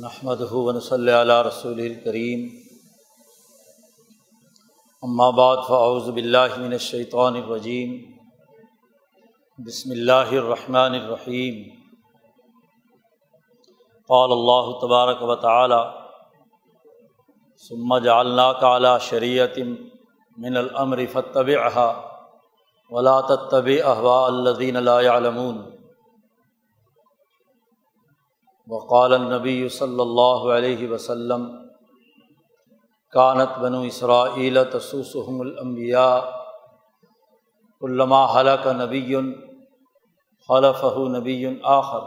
نحمد ہُون صلی علیہ رسول الکریم بعد فاعوذ باللہ من الشیطان الرجیم بسم اللہ الرحمن الرحیم قال اللہ تبارک و تعالی ثم جعلناک علی شریعت من الامر فاتبعها ولا تتبع اهواء الذین لا يعلمون. وقال النبی صلی اللہ علیہ وسلم کانت بنو اسرائیل تسوسحم الانبیاء علامہ حلق نبی خلف نبی آخر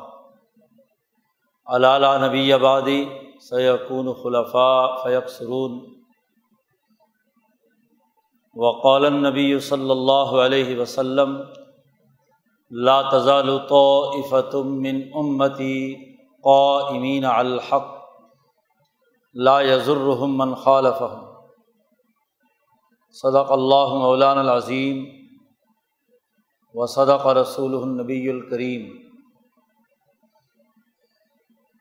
علالہ نبی آبادی سیقون خلفاء فیق سرون وقال النبی صلی اللہ علیہ وسلم، لا تزال طائفة من امتی قائمین الحق لا یضرحم من خالف صدق اللہ مولان العظیم و صدق رسول النبی الکریم.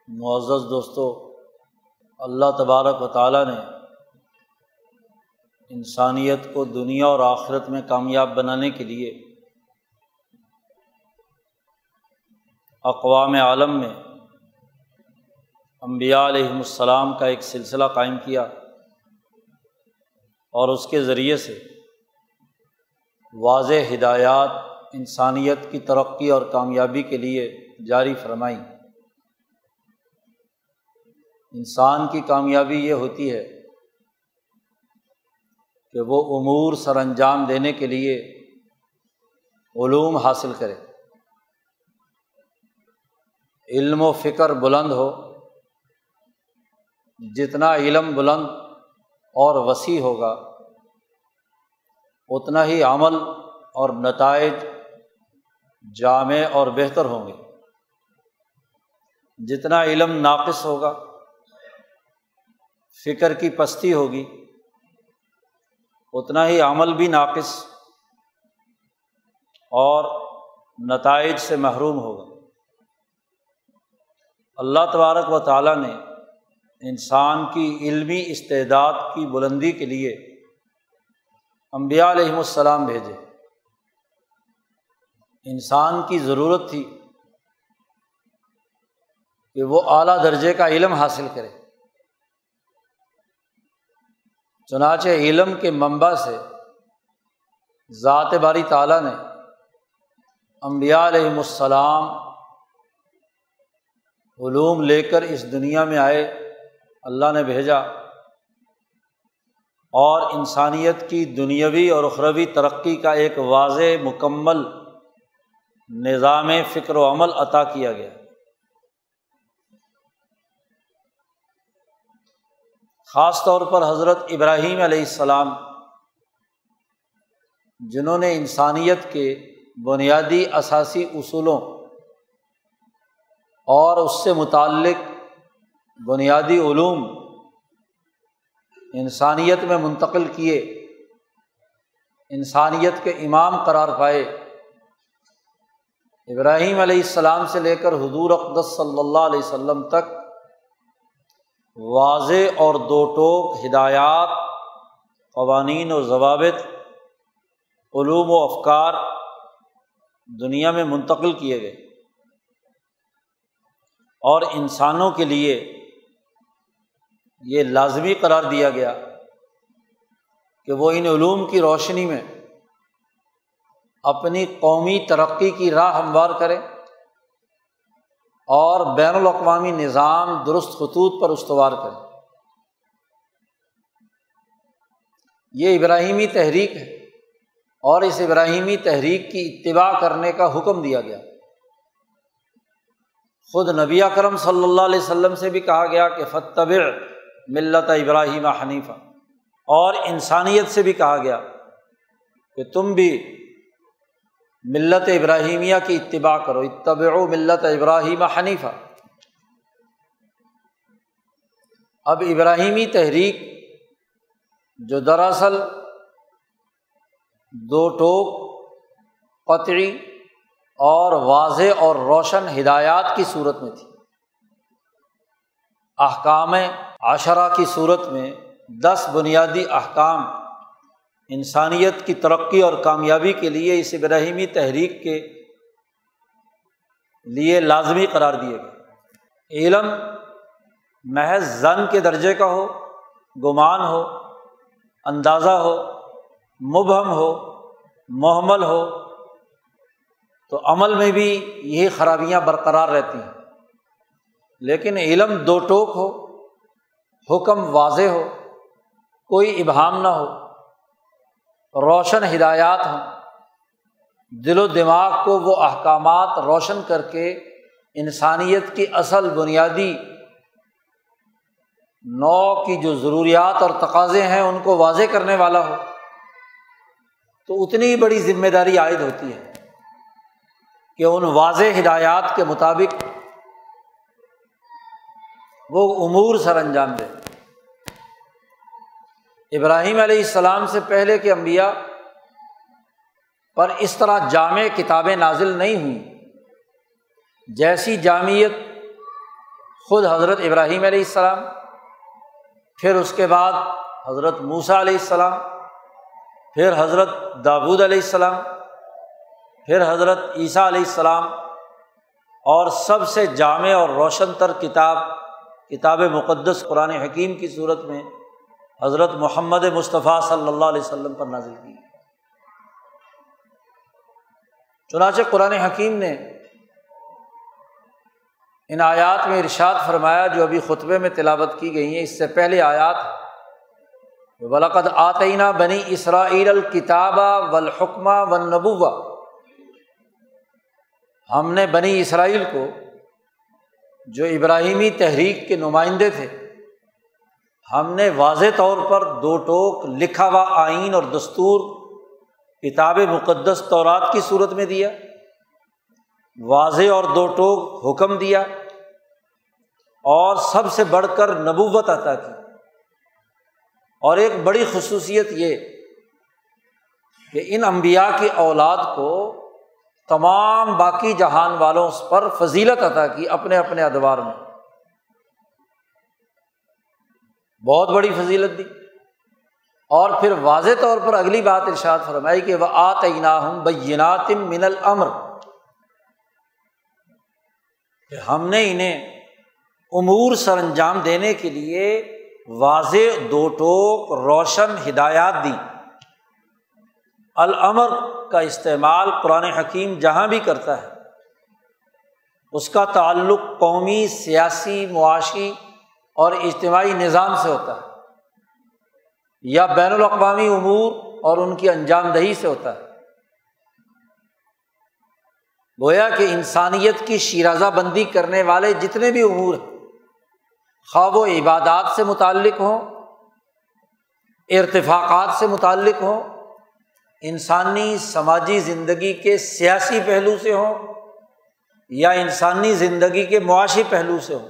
معزز دوستو، اللہ تبارک و تعالیٰ نے انسانیت کو دنیا اور آخرت میں کامیاب بنانے کے لیے اقوام عالم میں امبیا علیہم السلام کا ایک سلسلہ قائم کیا اور اس کے ذریعے سے واضح ہدایات انسانیت کی ترقی اور کامیابی کے لیے جاری فرمائیں۔ انسان کی کامیابی یہ ہوتی ہے کہ وہ امور سر انجام دینے کے لیے علوم حاصل کرے۔ علم و فکر بلند ہو۔ جتنا علم بلند اور وسیع ہوگا، اتنا ہی عمل اور نتائج جامع اور بہتر ہوں گے۔ جتنا علم ناقص ہوگا، فکر کی پستی ہوگی، اتنا ہی عمل بھی ناقص اور نتائج سے محروم ہوگا۔ اللہ تبارک و تعالیٰ نے انسان کی علمی استعداد کی بلندی کے لیے امبیا علیہم السلام بھیجے۔ انسان کی ضرورت تھی کہ وہ اعلیٰ درجے کا علم حاصل کرے۔ چنانچہ علم کے منبع سے ذات باری تعالیٰ نے امبیا علیہم السلام علوم لے کر اس دنیا میں آئے۔ اللہ نے بھیجا اور انسانیت کی دنیاوی اور اخروی ترقی کا ایک واضح مکمل نظام فکر و عمل عطا کیا گیا۔ خاص طور پر حضرت ابراہیم علیہ السلام، جنہوں نے انسانیت کے بنیادی اثاثی اصولوں اور اس سے متعلق بنیادی علوم انسانیت میں منتقل کیے، انسانیت کے امام قرار پائے۔ ابراہیم علیہ السلام سے لے کر حضور اقدس صلی اللہ علیہ وسلم تک واضح اور دو ٹوک ہدایات، قوانین و ضوابط، علوم و افکار دنیا میں منتقل کیے گئے۔ اور انسانوں کے لیے یہ لازمی قرار دیا گیا کہ وہ ان علوم کی روشنی میں اپنی قومی ترقی کی راہ ہموار کرے اور بین الاقوامی نظام درست خطوط پر استوار کرے۔ یہ ابراہیمی تحریک ہے اور اس ابراہیمی تحریک کی اتباع کرنے کا حکم دیا گیا۔ خود نبی اکرم صلی اللہ علیہ وسلم سے بھی کہا گیا کہ فتب ملت ابراہیم حنیفہ۔ اور انسانیت سے بھی کہا گیا کہ تم بھی ملت ابراہیمیہ کی اتباع کرو اتبع ملت ابراہیم حنیفہ۔ اب ابراہیمی تحریک جو دراصل دو ٹوک قطعی اور واضح اور روشن ہدایات کی صورت میں تھی۔ احکام عشرہ کی صورت میں دس بنیادی احکام انسانیت کی ترقی اور کامیابی کے لیے اس ابراہیمی تحریک کے لیے لازمی قرار دیے گئے۔ علم محض زن کے درجے کا ہو، گمان ہو، اندازہ ہو، مبہم ہو، محمل ہو، تو عمل میں بھی یہی خرابیاں برقرار رہتی ہیں۔ لیکن علم دو ٹوک ہو حکم واضح ہو، کوئی ابہام نہ ہو، روشن ہدایات ہوں۔ دل و دماغ کو وہ احکامات روشن کر کے انسانیت کی اصل بنیادی نو کی جو ضروریات اور تقاضے ہیں ان کو واضح کرنے والا ہو، تو اتنی بڑی ذمہ داری عائد ہوتی ہے کہ ان واضح ہدایات کے مطابق وہ امور سر انجام دے۔ ابراہیم علیہ السلام سے پہلے کے انبیاء پر اس طرح جامع کتابیں نازل نہیں ہوئیں۔ جیسی جامعت خود حضرت ابراہیم علیہ السلام، پھر اس کے بعد حضرت موسا علیہ السلام، پھر حضرت داود علیہ السلام، پھر حضرت عیسیٰ علیہ السلام، اور سب سے جامع اور روشن تر کتاب کتاب مقدس قرآن حکیم کی صورت میں حضرت محمد مصطفیٰ صلی اللہ علیہ وسلم پر نازل کی۔ چنانچہ قرآن حکیم نے ان آیات میں ارشاد فرمایا جو ابھی خطبے میں تلاوت کی گئی ہیں۔ اس سے پہلے آیات، ولقد آتئینہ بنی اسرائیل الکتابہ والحکمہ والنبوہ ہم نے بنی اسرائیل کو جو ابراہیمی تحریک کے نمائندے تھے، ہم نے واضح طور پر دو ٹوک لکھا ہوا آئین اور دستور کتاب مقدس طورات کی صورت میں دیا، واضح اور دو ٹوک حکم دیا اور سب سے بڑھ کر نبوت عطا کی۔ اور ایک بڑی خصوصیت یہ کہ ان امبیا کی اولاد کو تمام باقی جہان والوں پر فضیلت عطا کی اپنے اپنے ادوار میں۔ بہت بڑی فضیلت دی۔ اور پھر واضح طور پر اگلی بات ارشاد فرمائی کہ وہ آتنا ہوں بینات من الامر کہ ہم نے انہیں امور سر انجام دینے کے لیے واضح دو ٹوک روشن ہدایات دی العمر کا استعمال قرآن حکیم جہاں بھی کرتا ہے۔ اس کا تعلق قومی، سیاسی، معاشی اور اجتماعی نظام سے ہوتا ہے۔ یا بین الاقوامی امور اور ان کی انجام دہی سے ہوتا ہے۔ گویا کہ انسانیت کی شیرازہ بندی کرنے والے جتنے بھی امور ہیں، خواب و عبادات سے متعلق ہوں، ارتفاقات سے متعلق ہوں انسانی سماجی زندگی کے سیاسی پہلو سے ہوں یا انسانی زندگی کے معاشی پہلو سے ہوں،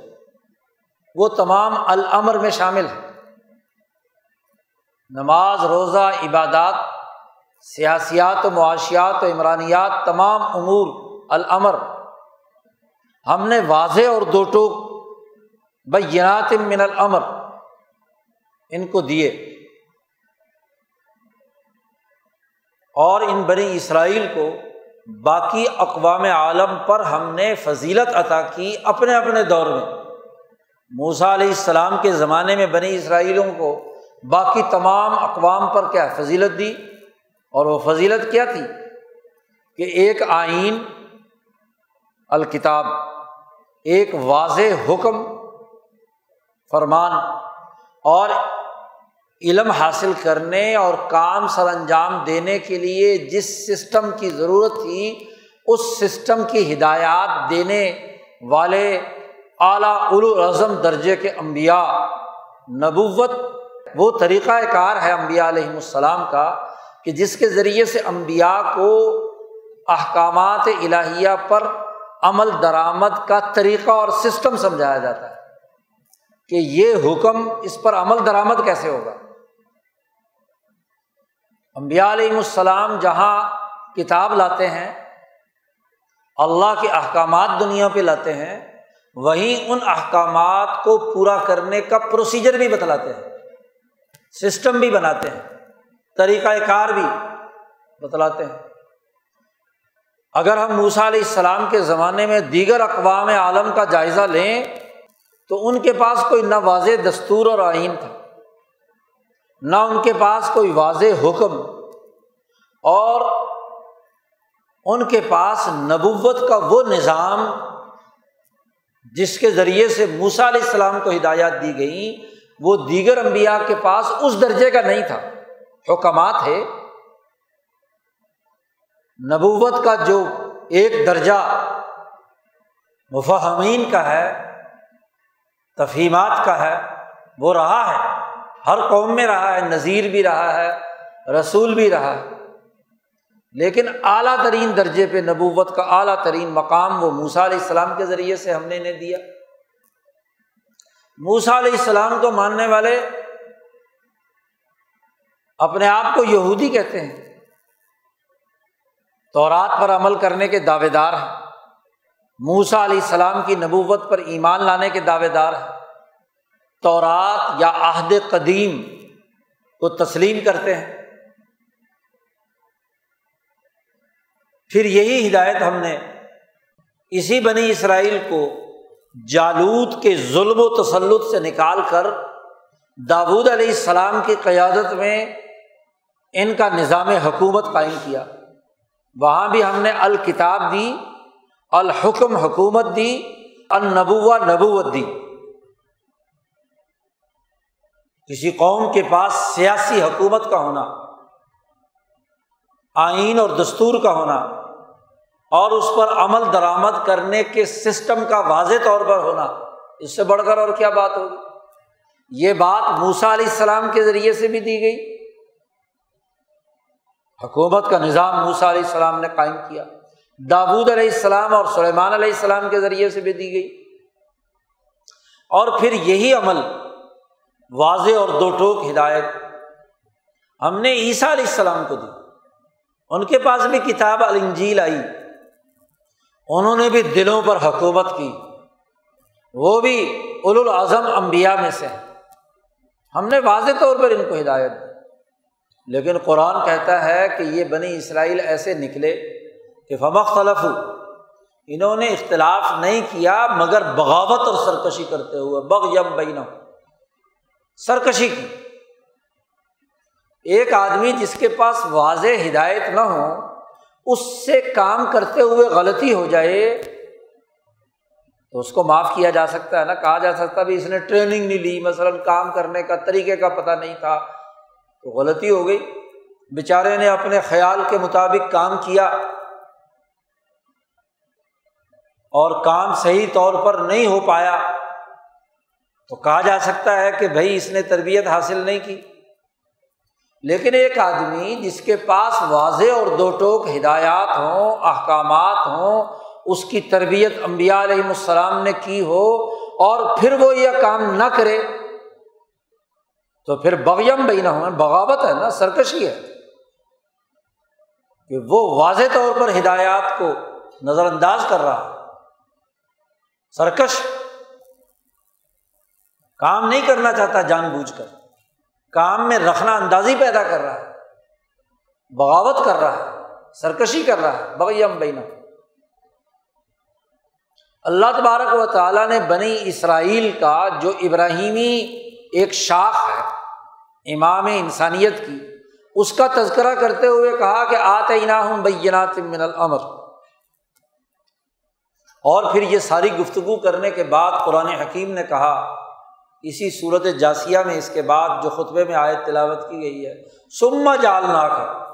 وہ تمام العمر میں شامل ہیں۔ نماز، روزہ، عبادات، سیاسیات و معاشیات و عمرانیات، تمام امور العمر ہم نے واضح اور دو ٹوک بینات من العمر ان کو دیے۔ اور ان بنی اسرائیل کو باقی اقوام عالم پر ہم نے فضیلت عطا کی اپنے اپنے دور میں۔ موسا علیہ السلام کے زمانے میں بنی اسرائیلوں کو باقی تمام اقوام پر کیا فضیلت دی؟ اور وہ فضیلت کیا تھی؟ کہ ایک آئین، الکتاب، ایک واضح حکم، فرمان اور علم حاصل کرنے اور کام سر انجام دینے کے لیے جس سسٹم کی ضرورت تھی، اس سسٹم کی ہدایات دینے والے اعلیٰ الاظم درجے کے امبیا نبوت وہ طریقۂ کار ہے امبیا علیہم السلام کا کہ جس کے ذریعے سے امبیا کو احکامات الہیہ پر عمل درآمد کا طریقہ اور سسٹم سمجھایا جاتا ہے کہ یہ حکم اس پر عمل درآمد کیسے ہوگا؟ امبیا علیہم السلام جہاں کتاب لاتے ہیں، اللہ کے احکامات دنیا پہ لاتے ہیں، وہیں ان احکامات کو پورا کرنے کا پروسیجر بھی بتلاتے ہیں سسٹم بھی بناتے ہیں طریقۂ کار بھی بتلاتے ہیں۔ اگر ہم موسا علیہ السلام کے زمانے میں دیگر اقوام عالم کا جائزہ لیں، تو ان کے پاس کوئی نہ واضح دستور اور آئین تھا۔ نہ ان کے پاس کوئی واضح حکم اور ان کے پاس نبوت کا وہ نظام جس کے ذریعے سے موسا علیہ السلام کو ہدایات دی گئی وہ دیگر امبیا کے پاس اس درجے کا نہیں تھا۔ حکمات ہے۔ نبوت کا جو ایک درجہ مفہمین کا ہے، تفہیمات کا ہے، وہ رہا ہے۔ ہر قوم میں رہا ہے، نذیر بھی رہا ہے، رسول بھی رہا ہے۔ لیکن اعلیٰ ترین درجے پہ نبوت کا اعلیٰ ترین مقام وہ موسا علیہ السلام کے ذریعے سے ہم نے انہیں دیا۔ موسا علیہ السلام کو ماننے والے اپنے آپ کو یہودی کہتے ہیں۔ تورات پر عمل کرنے کے دعوے دار ہیں۔ موسا علیہ السلام کی نبوت پر ایمان لانے کے دعوے دار ہیں۔ تورات یا عہد قدیم کو تسلیم کرتے ہیں۔ پھر یہی ہدایت ہم نے اسی بنی اسرائیل کو جالود کے ظلم و تسلط سے نکال کر داود علیہ السلام کی قیادت میں ان کا نظام حکومت قائم کیا۔ وہاں بھی ہم نے الکتاب دی، الحکم حکومت دی النبوا نبوت دی۔ کسی قوم کے پاس سیاسی حکومت کا ہونا، آئین اور دستور کا ہونا اور اس پر عمل درآمد کرنے کے سسٹم کا واضح طور پر ہونا، اس سے بڑھ کر اور کیا بات ہوگی؟ یہ بات موسا علیہ السلام کے ذریعے سے بھی دی گئی۔ حکومت کا نظام موسا علیہ السلام نے قائم کیا۔ دابود علیہ السلام اور سلیمان علیہ السلام کے ذریعے سے بھی دی گئی۔ اور پھر یہی عمل واضح اور دو ٹوک ہدایت ہم نے عیسیٰ علیہ السلام کو دی۔ ان کے پاس بھی کتاب الجیل آئی۔ انہوں نے بھی دلوں پر حکومت کی۔ وہ بھی اول الاظم امبیا میں سے ہم نے واضح طور پر ان کو ہدایت دی۔ لیکن قرآن کہتا ہے کہ یہ بنی اسرائیل ایسے نکلے کہ خلف انہوں نے اختلاف نہیں کیا مگر بغاوت اور سرکشی کرتے ہوئے۔ بغ یم بین سرکشی کی۔ ایک آدمی جس کے پاس واضح ہدایت نہ ہو، اس سے کام کرتے ہوئے غلطی ہو جائے، تو اس کو معاف کیا جا سکتا ہے نا؟ کہا جا سکتا بھی اس نے ٹریننگ نہیں لی، مثلاً کام کرنے کا طریقے کا پتہ نہیں تھا، تو غلطی ہو گئی۔ بیچارے نے اپنے خیال کے مطابق کام کیا۔ اور کام صحیح طور پر نہیں ہو پایا۔ تو کہا جا سکتا ہے کہ بھائی اس نے تربیت حاصل نہیں کی۔ لیکن ایک آدمی جس کے پاس واضح اور دو ٹوک ہدایات ہوں، احکامات ہوں، اس کی تربیت امبیا علیہ السلام نے کی ہو اور پھر وہ یہ کام نہ کرے، تو پھر بغیم بہی نہ ہو بغاوت ہے نا، سرکشی ہے۔ کہ وہ واضح طور پر ہدایات کو نظر انداز کر رہا سرکش۔ کام نہیں کرنا چاہتا جان بوجھ کر۔ کام میں رکھنا اندازی پیدا کر رہا ہے۔ بغاوت کر رہا ہے۔ سرکشی کر رہا ہے۔ بغیم بینا اللہ تبارک و تعالیٰ نے بنی اسرائیل کا جو ابراہیمی ایک شاخ ہے، امام انسانیت کی، اس کا تذکرہ کرتے ہوئے کہا کہ آتے ہوں بینات من العمر اور پھر یہ ساری گفتگو کرنے کے بعد قرآن حکیم نے کہا اسی صورت جاسیہ میں اس کے بعد جو خطبے میں آیت تلاوت کی گئی ہے سما جال نہ کر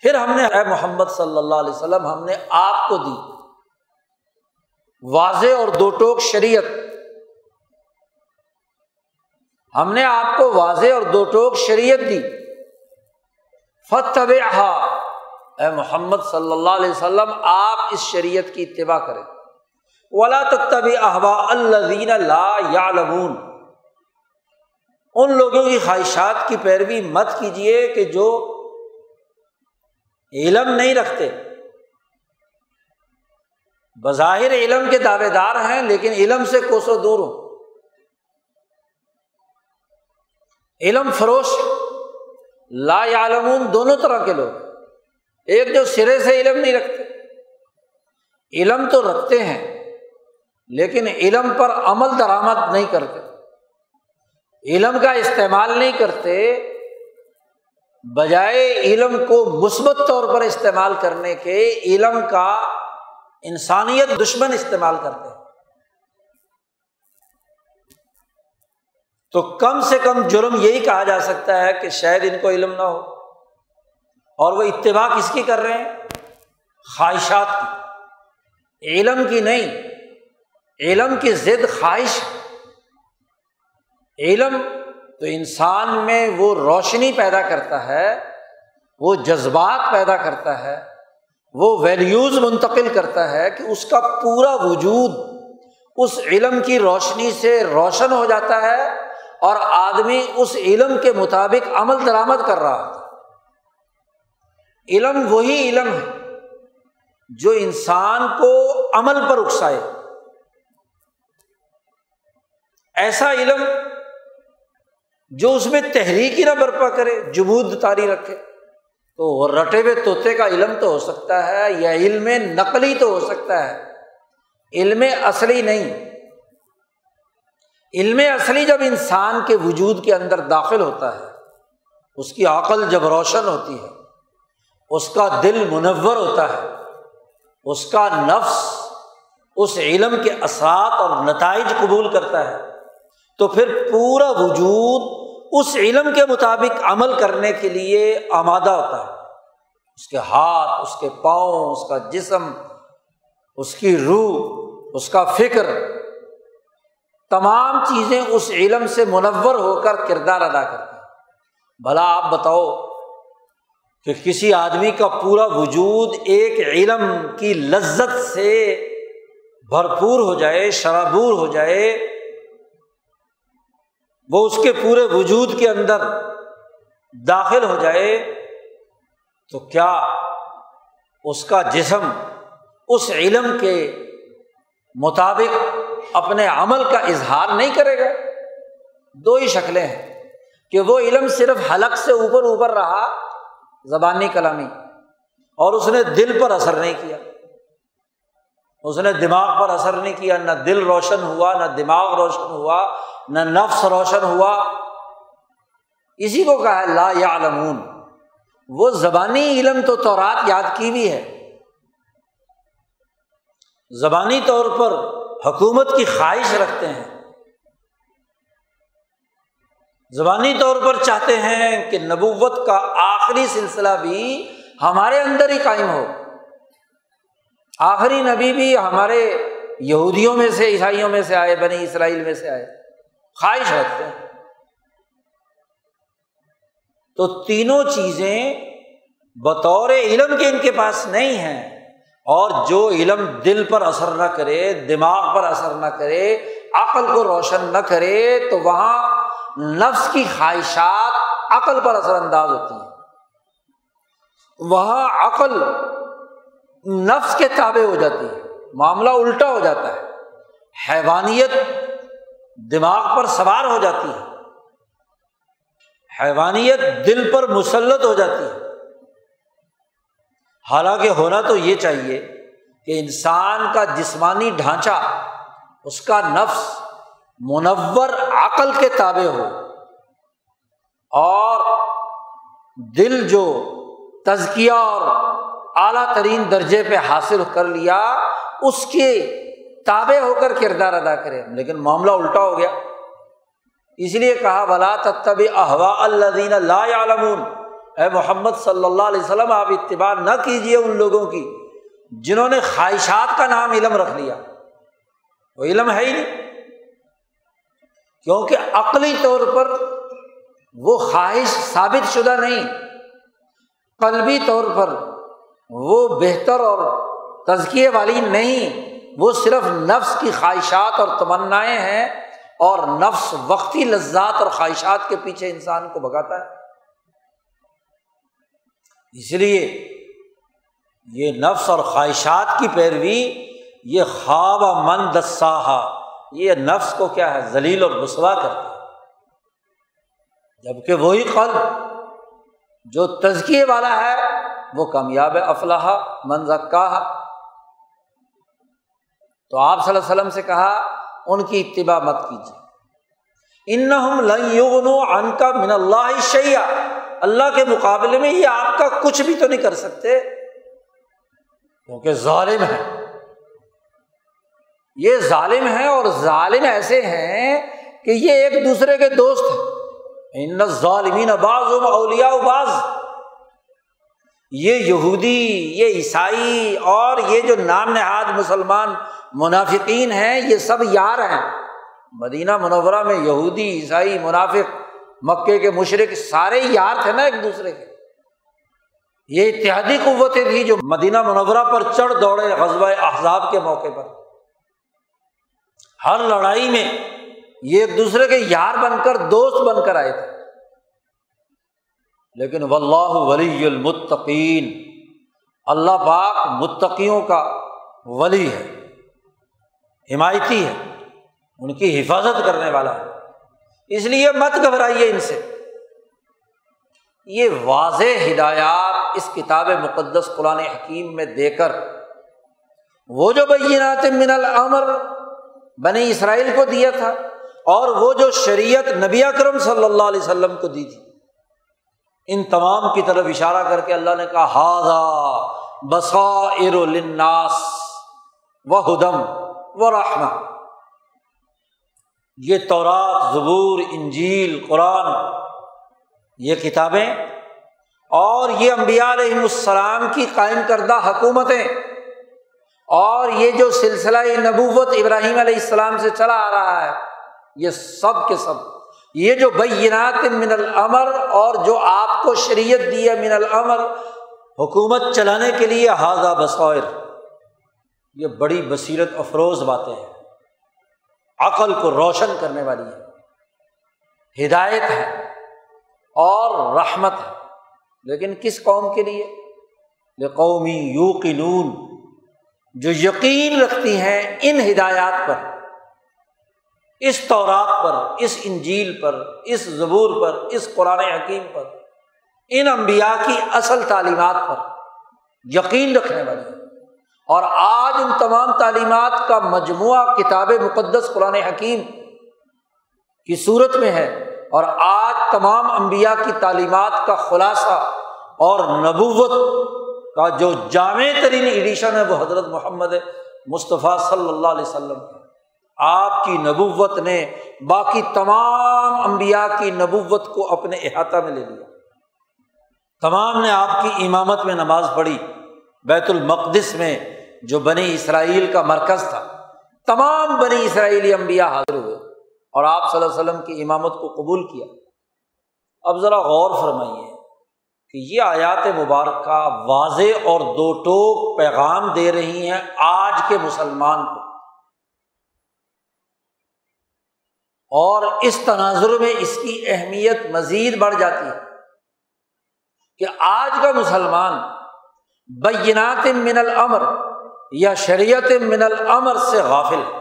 پھر ہم نے، اے محمد صلی اللہ علیہ وسلم، ہم نے آپ کو دی۔ واضح اور دو ٹوک شریعت۔ ہم نے آپ کو واضح اور دو ٹوک شریعت دی۔ فتب اے محمد صلی اللہ علیہ وسلم، آپ اس شریعت کی اتباع کریں۔ ولا تب احوا الدین لا یا لبون ان لوگوں کی خواہشات کی پیروی مت کیجیے کہ جو علم نہیں رکھتے۔ بظاہر علم کے دعوے دار ہیں، لیکن علم سے کوسو دور ہوں۔ علم فروش، لا عالمون دونوں طرح کے لوگ۔ ایک جو سرے سے علم نہیں رکھتے، علم تو رکھتے ہیں۔ لیکن علم پر عمل درآمد نہیں کرتے۔ علم کا استعمال نہیں کرتے، بجائے علم کو مثبت طور پر استعمال کرنے کے، علم کا انسانیت دشمن استعمال کرتے۔ ہیں تو کم سے کم جرم یہی کہا جا سکتا ہے کہ شاید ان کو علم نہ ہو۔ اور وہ اتباع کس کی کر رہے ہیں؟ خواہشات کی۔ علم کی نہیں۔ علم کی ضد خواہش علم تو انسان میں وہ روشنی پیدا کرتا ہے، وہ جذبات پیدا کرتا ہے، وہ ویلیوز منتقل کرتا ہے کہ اس کا پورا وجود اس علم کی روشنی سے روشن ہو جاتا ہے اور آدمی اس علم کے مطابق عمل درآمد کر رہا تھا علم وہی علم ہے جو انسان کو عمل پر اکسائے۔ ایسا علم جو اس میں تحریک ہی نہ برپا کرے جمود تاری رکھے۔ تو وہ رٹے ہوئے طوطے کا علم تو ہو سکتا ہے، یا علم نقلی تو ہو سکتا ہے۔ علم اصلی نہیں۔ علم اصلی جب انسان کے وجود کے اندر داخل ہوتا ہے، اس کی عقل جب روشن ہوتی ہے، اس کا دل منور ہوتا ہے، اس کا نفس اس علم کے اثرات اور نتائج قبول کرتا ہے۔ تو پھر پورا وجود اس علم کے مطابق عمل کرنے کے لیے آمادہ ہوتا ہے۔ اس کے ہاتھ، اس کے پاؤں، اس کا جسم، اس کی روح، اس کا فکر، تمام چیزیں اس علم سے منور ہو کر کردار ادا کرتے ہیں بھلا آپ بتاؤ کہ کسی آدمی کا پورا وجود ایک علم کی لذت سے بھرپور ہو جائے، شرابور ہو جائے وہ اس کے پورے وجود کے اندر داخل ہو جائے، تو کیا اس کا جسم اس علم کے مطابق اپنے عمل کا اظہار نہیں کرے گا؟ دو ہی شکلیں ہیں کہ وہ علم صرف حلق سے اوپر اوپر رہا، زبانی کلامی، اور اس نے دل پر اثر نہیں کیا۔ اس نے دماغ پر اثر نہیں کیا، نہ دل روشن ہوا، نہ دماغ روشن ہوا نہ نفس روشن ہوا۔ اسی کو کہا لا یا وہ زبانی علم تو تورات یاد کی بھی ہے۔ زبانی طور پر حکومت کی خواہش رکھتے ہیں۔ زبانی طور پر چاہتے ہیں کہ نبوت کا آخری سلسلہ بھی ہمارے اندر ہی قائم ہو۔ آخری نبی بھی ہمارے یہودیوں میں سے، عیسائیوں میں سے آئے، بنی اسرائیل میں سے آئے۔ خواہش رکھتے ہیں۔ تو تینوں چیزیں بطور علم کے ان کے پاس نہیں ہیں۔ اور جو علم دل پر اثر نہ کرے، دماغ پر اثر نہ کرے، عقل کو روشن نہ کرے، تو وہاں نفس کی خواہشات عقل پر اثر انداز ہوتی ہے وہاں عقل نفس کے تابع ہو جاتی ہے۔ معاملہ الٹا ہو جاتا ہے۔ حیوانیت دماغ پر سوار ہو جاتی ہے۔ حیوانیت دل پر مسلط ہو جاتی ہے۔ حالانکہ ہونا تو یہ چاہیے کہ انسان کا جسمانی ڈھانچہ، اس کا نفس منور عقل کے تابع ہو۔ اور دل جو تزکیہ اور اعلیٰ ترین درجے پہ حاصل کر لیا، اس کے تابع ہو کر کردار ادا کرے۔ لیکن معاملہ الٹا ہو گیا۔ اس لیے کہا بلا تب احوا اللہ لا عالمون اے محمد صلی اللہ علیہ وسلم، آپ اتباع نہ کیجیے ان لوگوں کی جنہوں نے خواہشات کا نام علم رکھ لیا۔ وہ علم ہے ہی نہیں۔ کیونکہ عقلی طور پر وہ خواہش ثابت شدہ نہیں، قلبی طور پر وہ بہتر اور تزکیے والی نہیں۔ وہ صرف نفس کی خواہشات اور تمنائیں ہیں اور نفس وقتی لذات اور خواہشات کے پیچھے انسان کو بگاتا ہے۔ اس لیے یہ نفس اور خواہشات کی پیروی، یہ خواب من دساہا، یہ نفس کو کیا ہے؟ ذلیل اور رسوا کرتا ہے۔ جبکہ وہی قلب جو تزکیے والا ہے، وہ کامیاب افلاح منزکا تو آپ صلی اللہ علیہ وسلم سے کہا، ان کی اتباع مت کیجیے۔ ان ان کا من اللہ شیا اللہ کے مقابلے میں یہ آپ کا کچھ بھی تو نہیں کر سکتے۔ کیونکہ ظالم ہے یہ ظالم ہے اور ظالم ایسے ہیں کہ یہ ایک دوسرے کے دوست ہیں۔ ان ظالمین باز اولیا باز یہ یہودی، یہ عیسائی اور یہ جو نام نہاد مسلمان منافقین ہیں، یہ سب یار ہیں۔ مدینہ منورہ میں یہودی، عیسائی، منافق، مکے کے مشرق سارے یار تھے نا ایک دوسرے کے۔ یہ اتحادی قوتیں تھیں جو مدینہ منورہ پر چڑھ دوڑے غزبۂ احزاب کے موقع پر۔ ہر لڑائی میں یہ ایک دوسرے کے یار بن کر، دوست بن کر آئے تھے۔ لیکن و اللہ ولی المتقین، اللہ پاک متقیوں کا ولی ہے۔ حمایتی ہے، ان کی حفاظت کرنے والا ہے۔ اس لیے مت گھبرائیے ان سے۔ یہ واضح ہدایات اس کتاب مقدس قرآن حکیم میں دے کر وہ جو بینات من العمر بنی اسرائیل کو دیا تھا اور وہ جو شریعت نبی اکرم صلی اللہ علیہ وسلم کو دی تھی، ان تمام کی طرف اشارہ کر کے اللہ نے کہا ہاضا بسا ارناس و ہدم و رحمہ۔ یہ تورات، زبور، انجیل، قرآن، یہ کتابیں اور یہ امبیا علیہم السلام کی قائم کردہ حکومتیں اور یہ جو سلسلہ نبوت ابراہیم علیہ السلام سے چلا آ رہا ہے، یہ سب کے سب۔ یہ جو بینات من العمر اور جو آپ کو شریعت دی ہے من العمر حکومت چلانے کے لیے حاضہ بصور یہ بڑی بصیرت افروز باتیں ہیں۔ عقل کو روشن کرنے والی ہے ہدایت ہے اور رحمت ہے۔ لیکن کس قوم کے لیے؟ قومی یو قنون جو یقین رکھتی ہیں ان ہدایات پر، اس طورات پر، اس انجیل پر، اس زبور پر، اس قرآن حکیم پر، ان انبیاء کی اصل تعلیمات پر یقین رکھنے والی اور آج ان تمام تعلیمات کا مجموعہ کتاب مقدس قرآن حکیم کی صورت میں ہے اور آج تمام انبیاء کی تعلیمات کا خلاصہ اور نبوت کا جو جامع ترین ایڈیشن ہے وہ حضرت محمد مصطفیٰ صلی اللہ علیہ وسلم آپ کی نبوت نے باقی تمام انبیاء کی نبوت کو اپنے احاطہ میں لے لیا۔ تمام نے آپ کی امامت میں نماز پڑھی، بیت المقدس میں جو بنی اسرائیل کا مرکز تھا۔ تمام بنی اسرائیلی انبیاء حاضر ہوئے اور آپ صلی اللہ علیہ وسلم کی امامت کو قبول کیا۔ اب ذرا غور فرمائیے کہ یہ آیات مبارکہ واضح اور دو ٹوک پیغام دے رہی ہیں آج کے مسلمان کو۔ اور اس تناظر میں اس کی اہمیت مزید بڑھ جاتی ہے کہ آج کا مسلمان بینات من العمر یا شریعت من العمر سے غافل ہے۔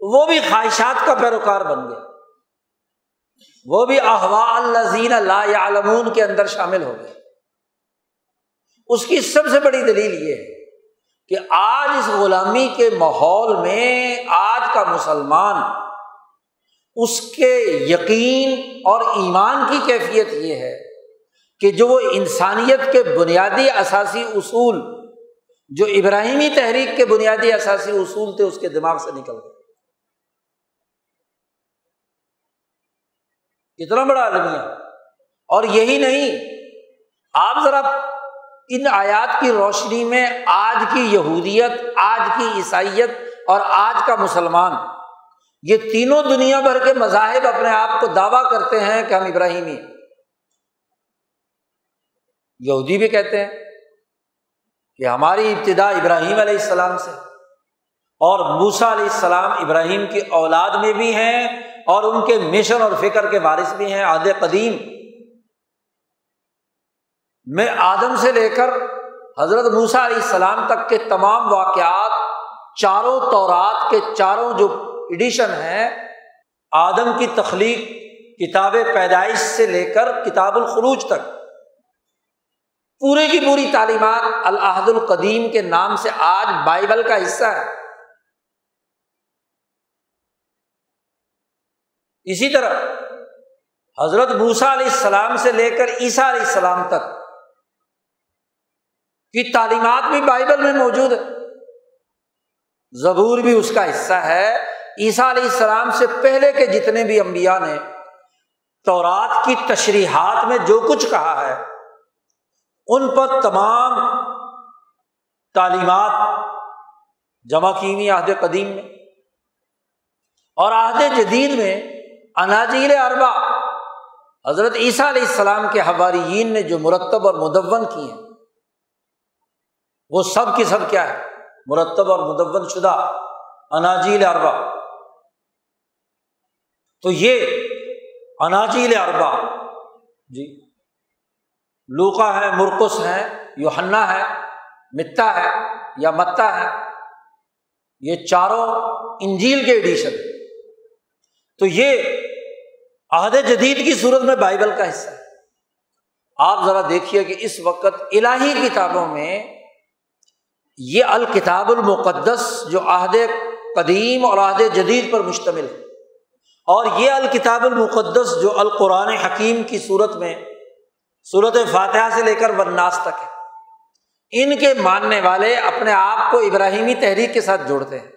وہ بھی خواہشات کا پیروکار بن گیا وہ بھی احوا الزین اللہ عالمون کے اندر شامل ہو گئے۔ اس کی سب سے بڑی دلیل یہ ہے کہ آج اس غلامی کے ماحول میں آج کا مسلمان اس کے یقین اور ایمان کی کیفیت یہ ہے کہ جو وہ انسانیت کے بنیادی اثاثی اصول جو ابراہیمی تحریک کے بنیادی اثاثی اصول تھے، اس کے دماغ سے نکل گئے۔ اتنا بڑا المیہ اور یہی نہیں، آپ ذرا ان آیات کی روشنی میں آج کی یہودیت، آج کی عیسائیت اور آج کا مسلمان، یہ تینوں دنیا بھر کے مذاہب اپنے آپ کو دعویٰ کرتے ہیں کہ ہم ابراہیمی یہودی بھی کہتے ہیں۔ کہ ہماری ابتدا ابراہیم علیہ السلام سے اور موسا علیہ السلام ابراہیم کی اولاد میں بھی ہیں اور ان کے مشن اور فکر کے وارث بھی ہیں آدھے قدیم۔ میں آدم سے لے کر حضرت موسا علیہ السلام تک کے تمام واقعات، چاروں تورات کے چاروں جو ایڈیشن ہیں، آدم کی تخلیق، کتاب پیدائش سے لے کر کتاب الخروج تک۔ پورے کی پوری تعلیمات الحد القدیم کے نام سے آج بائبل کا حصہ ہے۔ اسی طرح حضرت بوسا علیہ السلام سے لے کر عیسیٰ علیہ السلام تک کی تعلیمات بھی بائبل میں موجود ہے زبور بھی اس کا حصہ ہے۔ عیسیٰ علیہ السلام سے پہلے کے جتنے بھی انبیاء نے تورات کی تشریحات میں جو کچھ کہا ہے ان پر تمام تعلیمات جمع کی ہوئی عہد قدیم میں اور عہد جدید میں اناجیل اربا حضرت عیسیٰ علیہ السلام کے حواریین نے جو مرتب اور مدون کی ہیں، وہ سب کی سب کیا ہے؟ مرتب اور مدون شدہ اناجیل اربا تو یہ اناجیل اربا جی۔ لوکا ہے مرکس ہے یوہنا ہے، متا ہے یا متا ہے، یہ چاروں انجیل کے ایڈیشن تو یہ عہد جدید کی صورت میں بائبل کا حصہ ہے۔ آپ ذرا دیکھیے کہ اس وقت الہی کتابوں میں یہ الکتاب المقدس جو عہد قدیم اور عہد جدید پر مشتمل ہے، اور یہ الکتاب المقدس جو القرآن حکیم کی صورت میں صورت فاتحہ سے لے کر ورناس تک ہے۔ ان کے ماننے والے اپنے آپ کو ابراہیمی تحریک کے ساتھ جوڑتے ہیں۔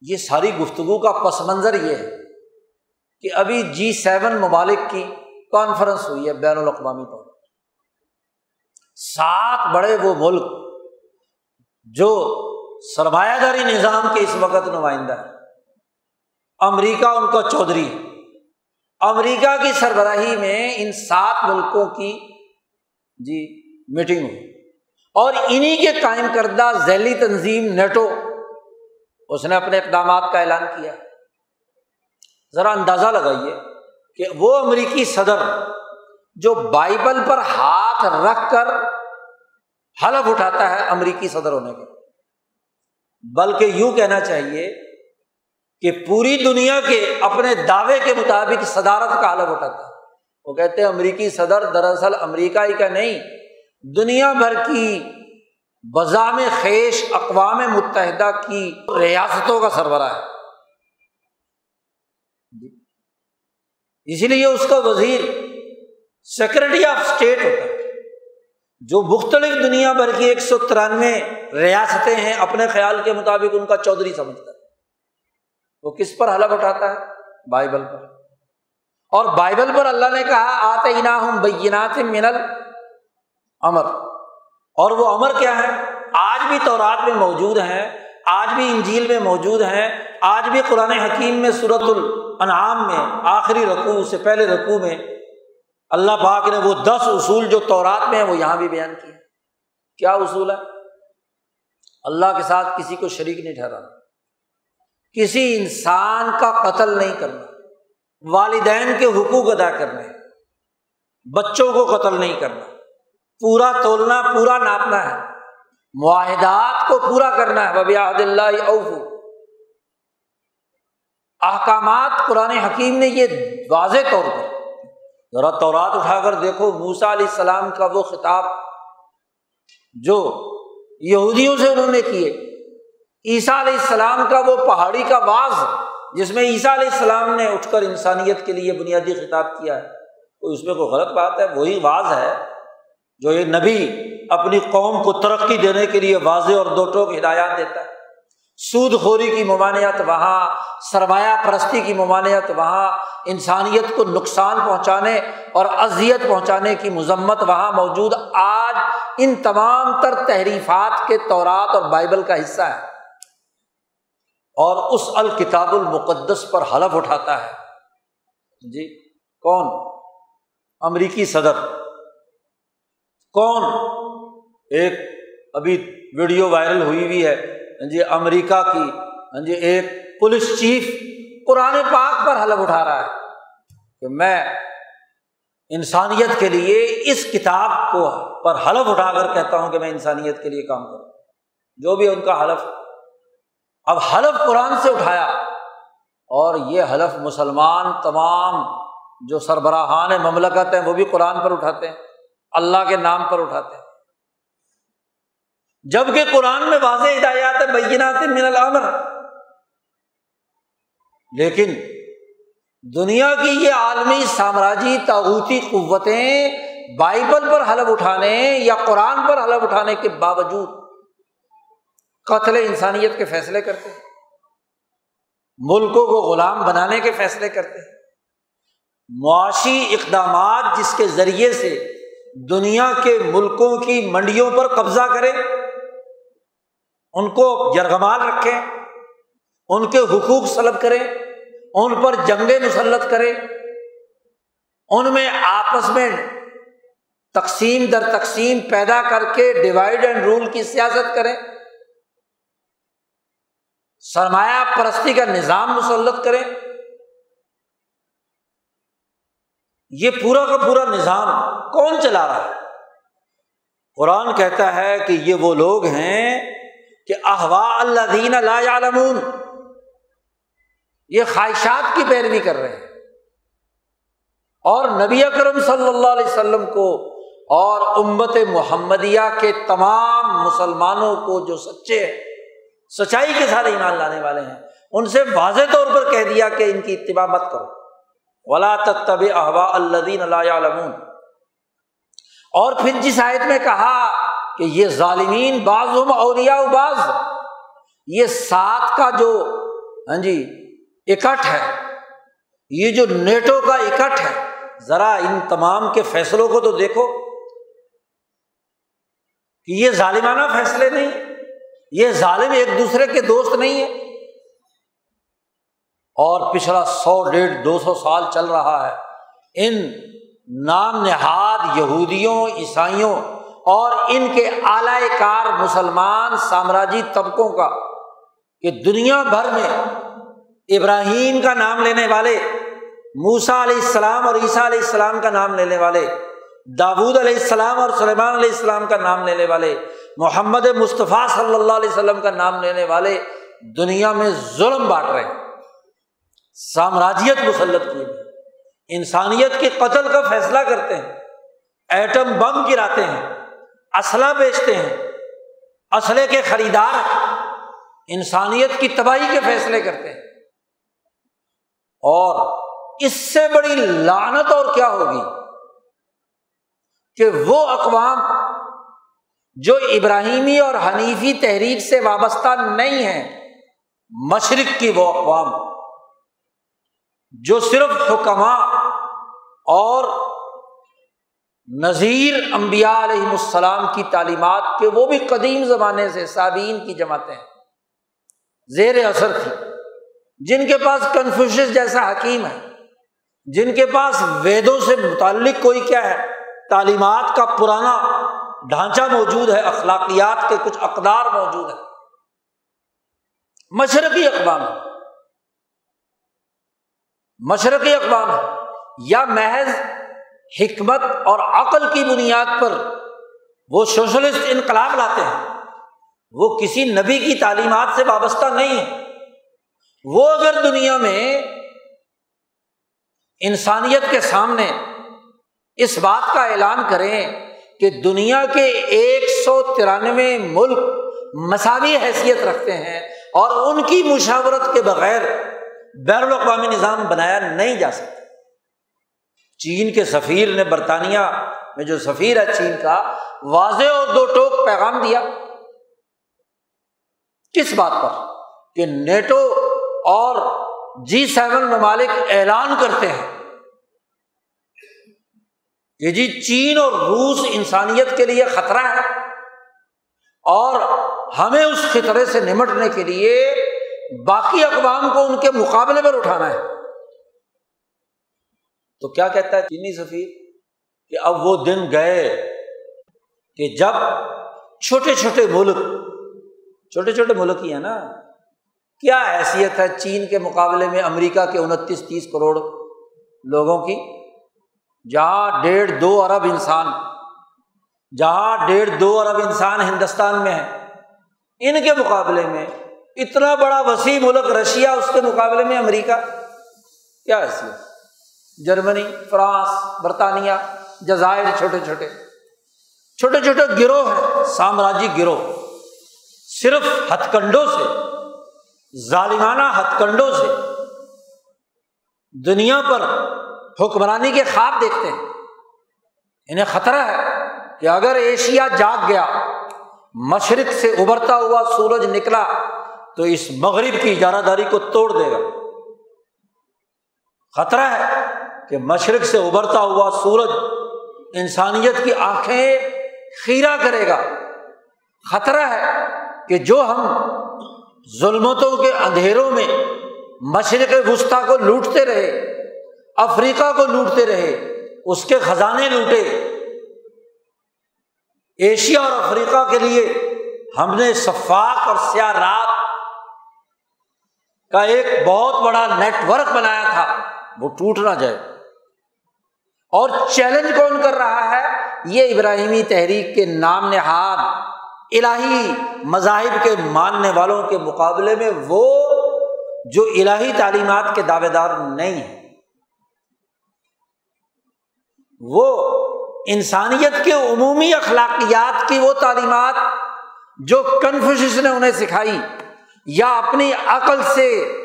یہ ساری گفتگو کا پس منظر یہ ہے کہ ابھی جی سیون ممالک کی کانفرنس ہوئی ہے بین الاقوامی طور پر۔ سات بڑے وہ ملک جو سرمایہ داری نظام کے اس وقت نمائندہ ہے امریکہ ان کا چودھری ہے۔ امریکہ کی سربراہی میں ان سات ملکوں کی جی میٹنگ ہوئی۔ اور انہیں کے قائم کردہ ذیلی تنظیم نیٹو، اس نے اپنے اقدامات کا اعلان کیا۔ ذرا اندازہ لگائیے کہ وہ امریکی صدر جو بائبل پر ہاتھ رکھ کر حلف اٹھاتا ہے امریکی صدر ہونے کے بلکہ یوں کہنا چاہیے کہ پوری دنیا کے اپنے دعوے کے مطابق صدارت کا حلف اٹھاتا ہے وہ کہتے ہیں امریکی صدر دراصل امریکہ ہی کا نہیں، دنیا بھر کی بزام خیش اقوام متحدہ کی ریاستوں کا سربراہ ہے۔ جی، اسی لیے اس کا وزیر سیکرٹری آف اسٹیٹ ہوتا ہے۔ جو مختلف دنیا بھر کی ایک سو ترانوے ریاستیں ہیں، اپنے خیال کے مطابق ان کا چودھری سمجھتا ہے۔ وہ کس پر حلف اٹھاتا ہے؟ بائبل پر۔ اور بائبل پر اللہ نے کہا آتے ہوں بینات منل امر اور وہ امر کیا ہے؟ آج بھی تورات میں موجود ہیں آج بھی انجیل میں موجود ہیں آج بھی قرآن حکیم میں صورت الانعام میں، آخری رقوع سے پہلے رقوع میں۔ اللہ پاک نے وہ دس اصول جو تورات میں ہیں، وہ یہاں بھی بیان کیے۔ کیا اصول ہے؟ اللہ کے ساتھ کسی کو شریک نہیں ٹھہرانا۔ کسی انسان کا قتل نہیں کرنا، والدین کے حقوق ادا کرنے، بچوں کو قتل نہیں کرنا، پورا تولنا، پورا ناپنا ہے، معاہدات کو پورا کرنا ہے ببی عہد اللہ اوفو احکامات قرآن حکیم نے یہ واضح طور پر، ذرا تورات اٹھا کر دیکھو موسا علیہ السلام کا وہ خطاب جو یہودیوں سے انہوں نے کیے۔ عیسیٰ علیہ السلام کا وہ پہاڑی کا باز جس میں عیسیٰ علیہ السلام نے اٹھ کر انسانیت کے لیے بنیادی خطاب کیا ہے کوئی اس میں کوئی غلط بات ہے؟ وہی واز ہے جو یہ نبی اپنی قوم کو ترقی دینے کے لیے واضح اور دو ٹوک ہدایات دیتا ہے۔ سود خوری کی ممانعت وہاں، سرمایہ پرستی کی ممانعت وہاں، انسانیت کو نقصان پہنچانے اور اذیت پہنچانے کی مذمت وہاں موجود۔ آج ان تمام تر تحریفات کے طورات اور بائبل کا حصہ ہے۔ اور اس الکتاب المقدس پر حلف اٹھاتا ہے۔ جی کون؟ امریکی صدر۔ کون؟ ایک ابھی ویڈیو وائرل ہوئی ہوئی ہے۔ جی امریکہ کی۔ ہاں جی ایک پولیس چیف قرآن پاک پر حلف اٹھا رہا ہے کہ میں انسانیت کے لیے اس کتاب کو پر حلف اٹھا کر کہتا ہوں کہ میں انسانیت کے لیے کام کروں۔ جو بھی ان کا حلف اب حلف قرآن سے اٹھایا اور یہ حلف مسلمان تمام جو سربراہان مملکت ہیں وہ بھی قرآن پر اٹھاتے ہیں، اللہ کے نام پر اٹھاتے ہیں۔ جبکہ قرآن میں واضح ہدایات بینات من العمر لیکن دنیا کی یہ عالمی سامراجی تاغوتی قوتیں بائبل پر حلف اٹھانے یا قرآن پر حلف اٹھانے کے باوجود قتل انسانیت کے فیصلے کرتے ہیں۔ ملکوں کو غلام بنانے کے فیصلے کرتے ہیں۔ معاشی اقدامات جس کے ذریعے سے دنیا کے ملکوں کی منڈیوں پر قبضہ کرے ان کو یرغمال رکھیں، ان کے حقوق سلب کریں، ان پر جنگیں مسلط کرے ان میں آپس میں تقسیم در تقسیم پیدا کر کے ڈیوائڈ اینڈ رول کی سیاست کریں۔ سرمایہ پرستی کا نظام مسلط کریں۔ یہ پورا کا پورا نظام کون چلا رہا ہے؟ قرآن کہتا ہے کہ یہ وہ لوگ ہیں کہ احوا اللہ دین اللہ یہ خواہشات کی پیروی کر رہے ہیں۔ اور نبی اکرم صلی اللہ علیہ وسلم کو اور امت محمدیہ کے تمام مسلمانوں کو جو سچے سچائی کے ساتھ ایمان لانے والے ہیں۔ ان سے واضح طور پر کہہ دیا کہ ان کی اتباع مت کرو۔ ولا تب احوا اللہ اور پھر جس آیت میں کہا کہ یہ ظالمین بعض اوریا بعض، یہ سات کا جو ہاں جی اکٹھ ہے، یہ جو نیٹو کا اکٹھ ہے، ذرا ان تمام کے فیصلوں کو تو دیکھو کہ یہ ظالمانہ فیصلے نہیں۔ یہ ظالم ایک دوسرے کے دوست نہیں ہے۔ اور پچھلا سو ڈیڑھ دو سو سال چل رہا ہے۔ ان نام نہاد یہودیوں، عیسائیوں اور ان کے اعلی کار مسلمان سامراجی طبقوں کا کہ دنیا بھر میں ابراہیم کا نام لینے والے موسا علیہ السلام اور عیسیٰ علیہ السلام کا نام لینے والے داود علیہ السلام اور سلیمان علیہ السلام کا نام لینے والے محمد مصطفیٰ صلی اللہ علیہ وسلم کا نام لینے والے دنیا میں ظلم بانٹ رہے ہیں۔ سامراجیت مسلط کیے گئے انسانیت کے قتل کا فیصلہ کرتے ہیں۔ ایٹم بم گراتے ہیں۔ اسلحہ بیچتے ہیں۔ اسلحے کے خریدار انسانیت کی تباہی کے فیصلے کرتے ہیں۔ اور اس سے بڑی لانت اور کیا ہوگی کہ وہ اقوام جو ابراہیمی اور حنیفی تحریک سے وابستہ نہیں ہے مشرق کی وہ اقوام، جو صرف حکمہ اور نذیر امبیا علیہ السلام کی تعلیمات کے وہ بھی قدیم زمانے سے سابین کی جماعتیں زیر اثر تھی۔ جن کے پاس کنفیوش جیسا حکیم ہے، جن کے پاس ویدوں سے متعلق کوئی کیا ہے، تعلیمات کا پرانا ڈھانچہ موجود ہے، اخلاقیات کے کچھ اقدار موجود ہے مشرقی اقوام مشرقی اقوام یا محض حکمت اور عقل کی بنیاد پر وہ سوشلسٹ انقلاب لاتے ہیں۔ وہ کسی نبی کی تعلیمات سے وابستہ نہیں ہے وہ اگر دنیا میں انسانیت کے سامنے اس بات کا اعلان کریں کہ دنیا کے ایک سو ترانوے ملک مساوی حیثیت رکھتے ہیں اور ان کی مشاورت کے بغیر بین الاقوامی نظام بنایا نہیں جا سکتا۔ چین کے سفیر نے برطانیہ میں جو سفیر ہے چین کا، واضح اور دو ٹوک پیغام دیا۔ کس بات پر؟ کہ نیٹو اور جی سیون ممالک اعلان کرتے ہیں۔ کہ جی چین اور روس انسانیت کے لیے خطرہ ہے اور ہمیں اس خطرے سے نمٹنے کے لیے باقی اقوام کو ان کے مقابلے پر اٹھانا ہے۔ تو کیا کہتا ہے چینی سفیر کہ اب وہ دن گئے کہ جب چھوٹے چھوٹے ملک، چھوٹے چھوٹے ملک ہی ہیں نا، کیا حیثیت ہے چین کے مقابلے میں امریکہ کے انتیس تیس کروڑ لوگوں کی؟ جہاں ڈیڑھ دو ارب انسان، جہاں ڈیڑھ دو ارب انسان ہندوستان میں ہے ان کے مقابلے میں اتنا بڑا وسیع ملک رشیا، اس کے مقابلے میں امریکہ، کیا حیثیت؟ جرمنی، فرانس، برطانیہ، جزائر چھوٹے چھوٹے چھوٹے چھوٹے گروہ ہیں، سامراجی گروہ، صرف ہتھ کنڈوں سے، ظالمانہ ہتھ کنڈوں سے، دنیا پر حکمرانی کے خواب دیکھتے ہیں۔ انہیں خطرہ ہے کہ اگر ایشیا جاگ گیا، مشرق سے ابھرتا ہوا سورج نکلا، تو اس مغرب کی اجارہ داری کو توڑ دے گا۔ خطرہ ہے کہ مشرق سے ابھرتا ہوا سورج انسانیت کی آنکھیں خیرہ کرے گا۔ خطرہ ہے کہ جو ہم ظلمتوں کے اندھیروں میں مشرق وسطی کو لوٹتے رہے افریقہ کو لوٹتے رہے، اس کے خزانے لوٹے۔ ایشیا اور افریقہ کے لیے ہم نے شفاق اور سیاہ رات کا ایک بہت بڑا نیٹ ورک بنایا تھا، وہ ٹوٹ نہ جائے۔ اور چیلنج کون کر رہا ہے؟ یہ ابراہیمی تحریک کے نام نہاد، الہی مذاہب کے ماننے والوں کے مقابلے میں وہ جو الہی تعلیمات کے دعوے دار نہیں ہیں۔ وہ انسانیت کے عمومی اخلاقیات کی وہ تعلیمات جو کنفیوشس نے انہیں سکھائی یا اپنی عقل سے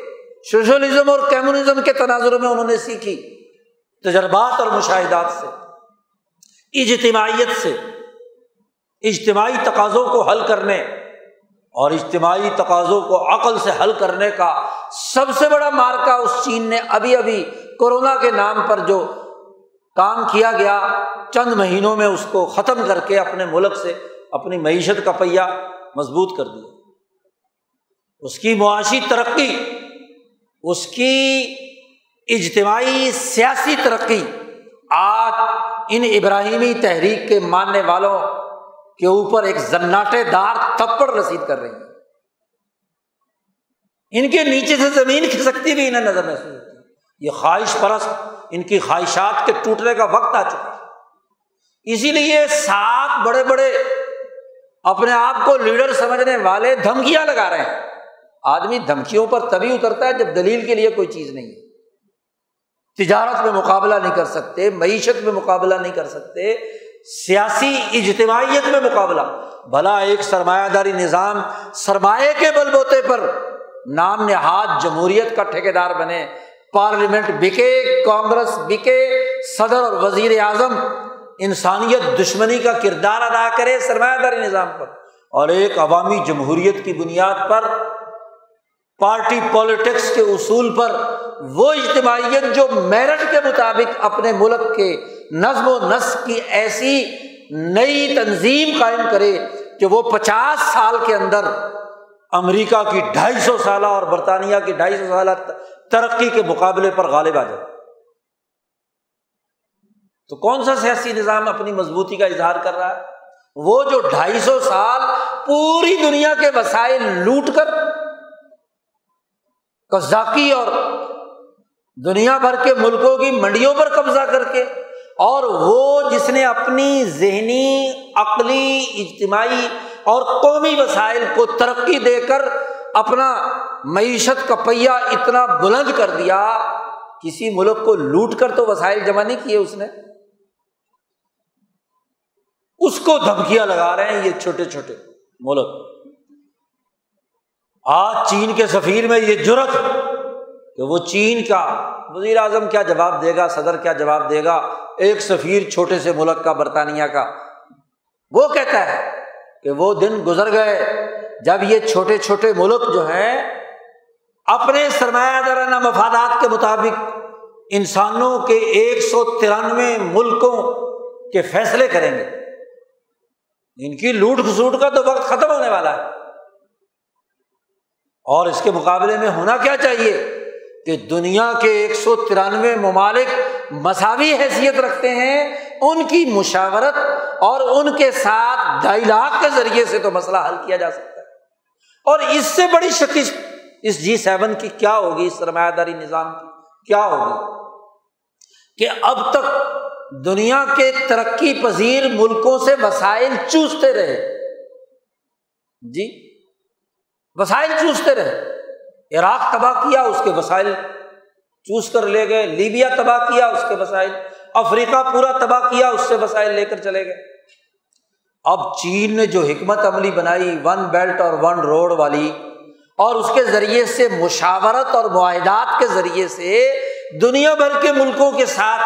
سوشلزم اور کمیونزم کے تناظر میں انہوں نے سیکھی تجربات اور مشاہدات سے، اجتماعیت سے، اجتماعی تقاضوں کو حل کرنے اور اجتماعی تقاضوں کو عقل سے حل کرنے کا سب سے بڑا مارکا اس چین نے ابھی ابھی کورونا کے نام پر جو کام کیا گیا، چند مہینوں میں اس کو ختم کر کے اپنے ملک سے اپنی معیشت کا پہیا مضبوط کر دیا۔ اس کی معاشی ترقی، اس کی اجتماعی سیاسی ترقی آج ان ابراہیمی تحریک کے ماننے والوں کے اوپر ایک زناٹے دار تھپڑ رسید کر رہی ہے۔ ان کے نیچے سے زمین کھسکتی بھی انہیں نظر محسوس ہوتی۔ ہے یہ خواہش پرست ان کی خواہشات کے ٹوٹنے کا وقت آ چکا اسی لیے سات بڑے بڑے اپنے آپ کو لیڈر سمجھنے والے دھمکیاں لگا رہے ہیں۔ آدمی دھمکیوں پر تبھی اترتا ہے جب دلیل کے لیے کوئی چیز نہیں ہے۔ تجارت میں مقابلہ نہیں کر سکتے، معیشت میں مقابلہ نہیں کر سکتے، سیاسی اجتماعیت میں مقابلہ۔ بھلا ایک سرمایہ داری نظام سرمایہ کے بل بوتے پر نام نہاد جمہوریت کا ٹھیکیدار بنے۔ پارلیمنٹ بکے کانگریس بکے صدر اور وزیر اعظم انسانیت دشمنی کا کردار ادا کرے سرمایہ داری نظام پر۔ اور ایک عوامی جمہوریت کی بنیاد پر، پارٹی پالیٹکس کے اصول پر وہ اجتماعیت جو میرٹ کے مطابق اپنے ملک کے نظم و نسق کی ایسی نئی تنظیم قائم کرے کہ وہ پچاس سال کے اندر امریکہ کی ڈھائی سو سالہ اور برطانیہ کی ڈھائی سو سالہ ترقی کے مقابلے پر غالب آ جائے۔ تو کون سا سیاسی نظام اپنی مضبوطی کا اظہار کر رہا ہے؟ وہ جو ڈھائی سو سال پوری دنیا کے وسائل لوٹ کر قزاقی اور دنیا بھر کے ملکوں کی منڈیوں پر قبضہ کر کے اور وہ جس نے اپنی ذہنی، عقلی، اجتماعی اور قومی وسائل کو ترقی دے کر اپنا معیشت کا پہیا اتنا بلند کر دیا، کسی ملک کو لوٹ کر تو وسائل جمع نہیں کیے اس نے۔ اس کو دھمکیاں لگا رہے ہیں یہ چھوٹے چھوٹے ملک۔ آج چین کے سفیر میں یہ جرت کہ وہ چین کا وزیر اعظم کیا جواب دے گا، صدر کیا جواب دے گا، ایک سفیر چھوٹے سے ملک کا برطانیہ کا۔ وہ کہتا ہے کہ وہ دن گزر گئے جب یہ چھوٹے چھوٹے ملک جو ہیں، اپنے سرمایہ دارانہ مفادات کے مطابق انسانوں کے ایک سو ترانوے ملکوں کے فیصلے کریں گے۔ ان کی لوٹ کھسوٹ کا تو وقت ختم ہونے والا ہے۔ اور اس کے مقابلے میں ہونا کیا چاہیے؟ کہ دنیا کے ایک سو ترانوے ممالک مساوی حیثیت رکھتے ہیں، ان کی مشاورت اور ان کے ساتھ ڈائلاگ کے ذریعے سے تو مسئلہ حل کیا جا سکتا ہے۔ اور اس سے بڑی شکست اس جی سیون کی کیا ہوگی؟ اس سرمایہ داری نظام کی کیا ہوگی؟ کہ اب تک دنیا کے ترقی پذیر ملکوں سے وسائل چوستے رہے۔ جی؟ وسائل چوستے رہے۔ عراق تباہ کیا، اس کے وسائل چوس کر لے گئے۔ لیبیا تباہ کیا، اس کے وسائل۔ افریقہ پورا تباہ کیا، اس سے وسائل لے کر چلے گئے۔ اب چین نے جو حکمت عملی بنائی ون بیلٹ اور ون روڈ والی، اور اس کے ذریعے سے مشاورت اور معاہدات کے ذریعے سے دنیا بھر کے ملکوں کے ساتھ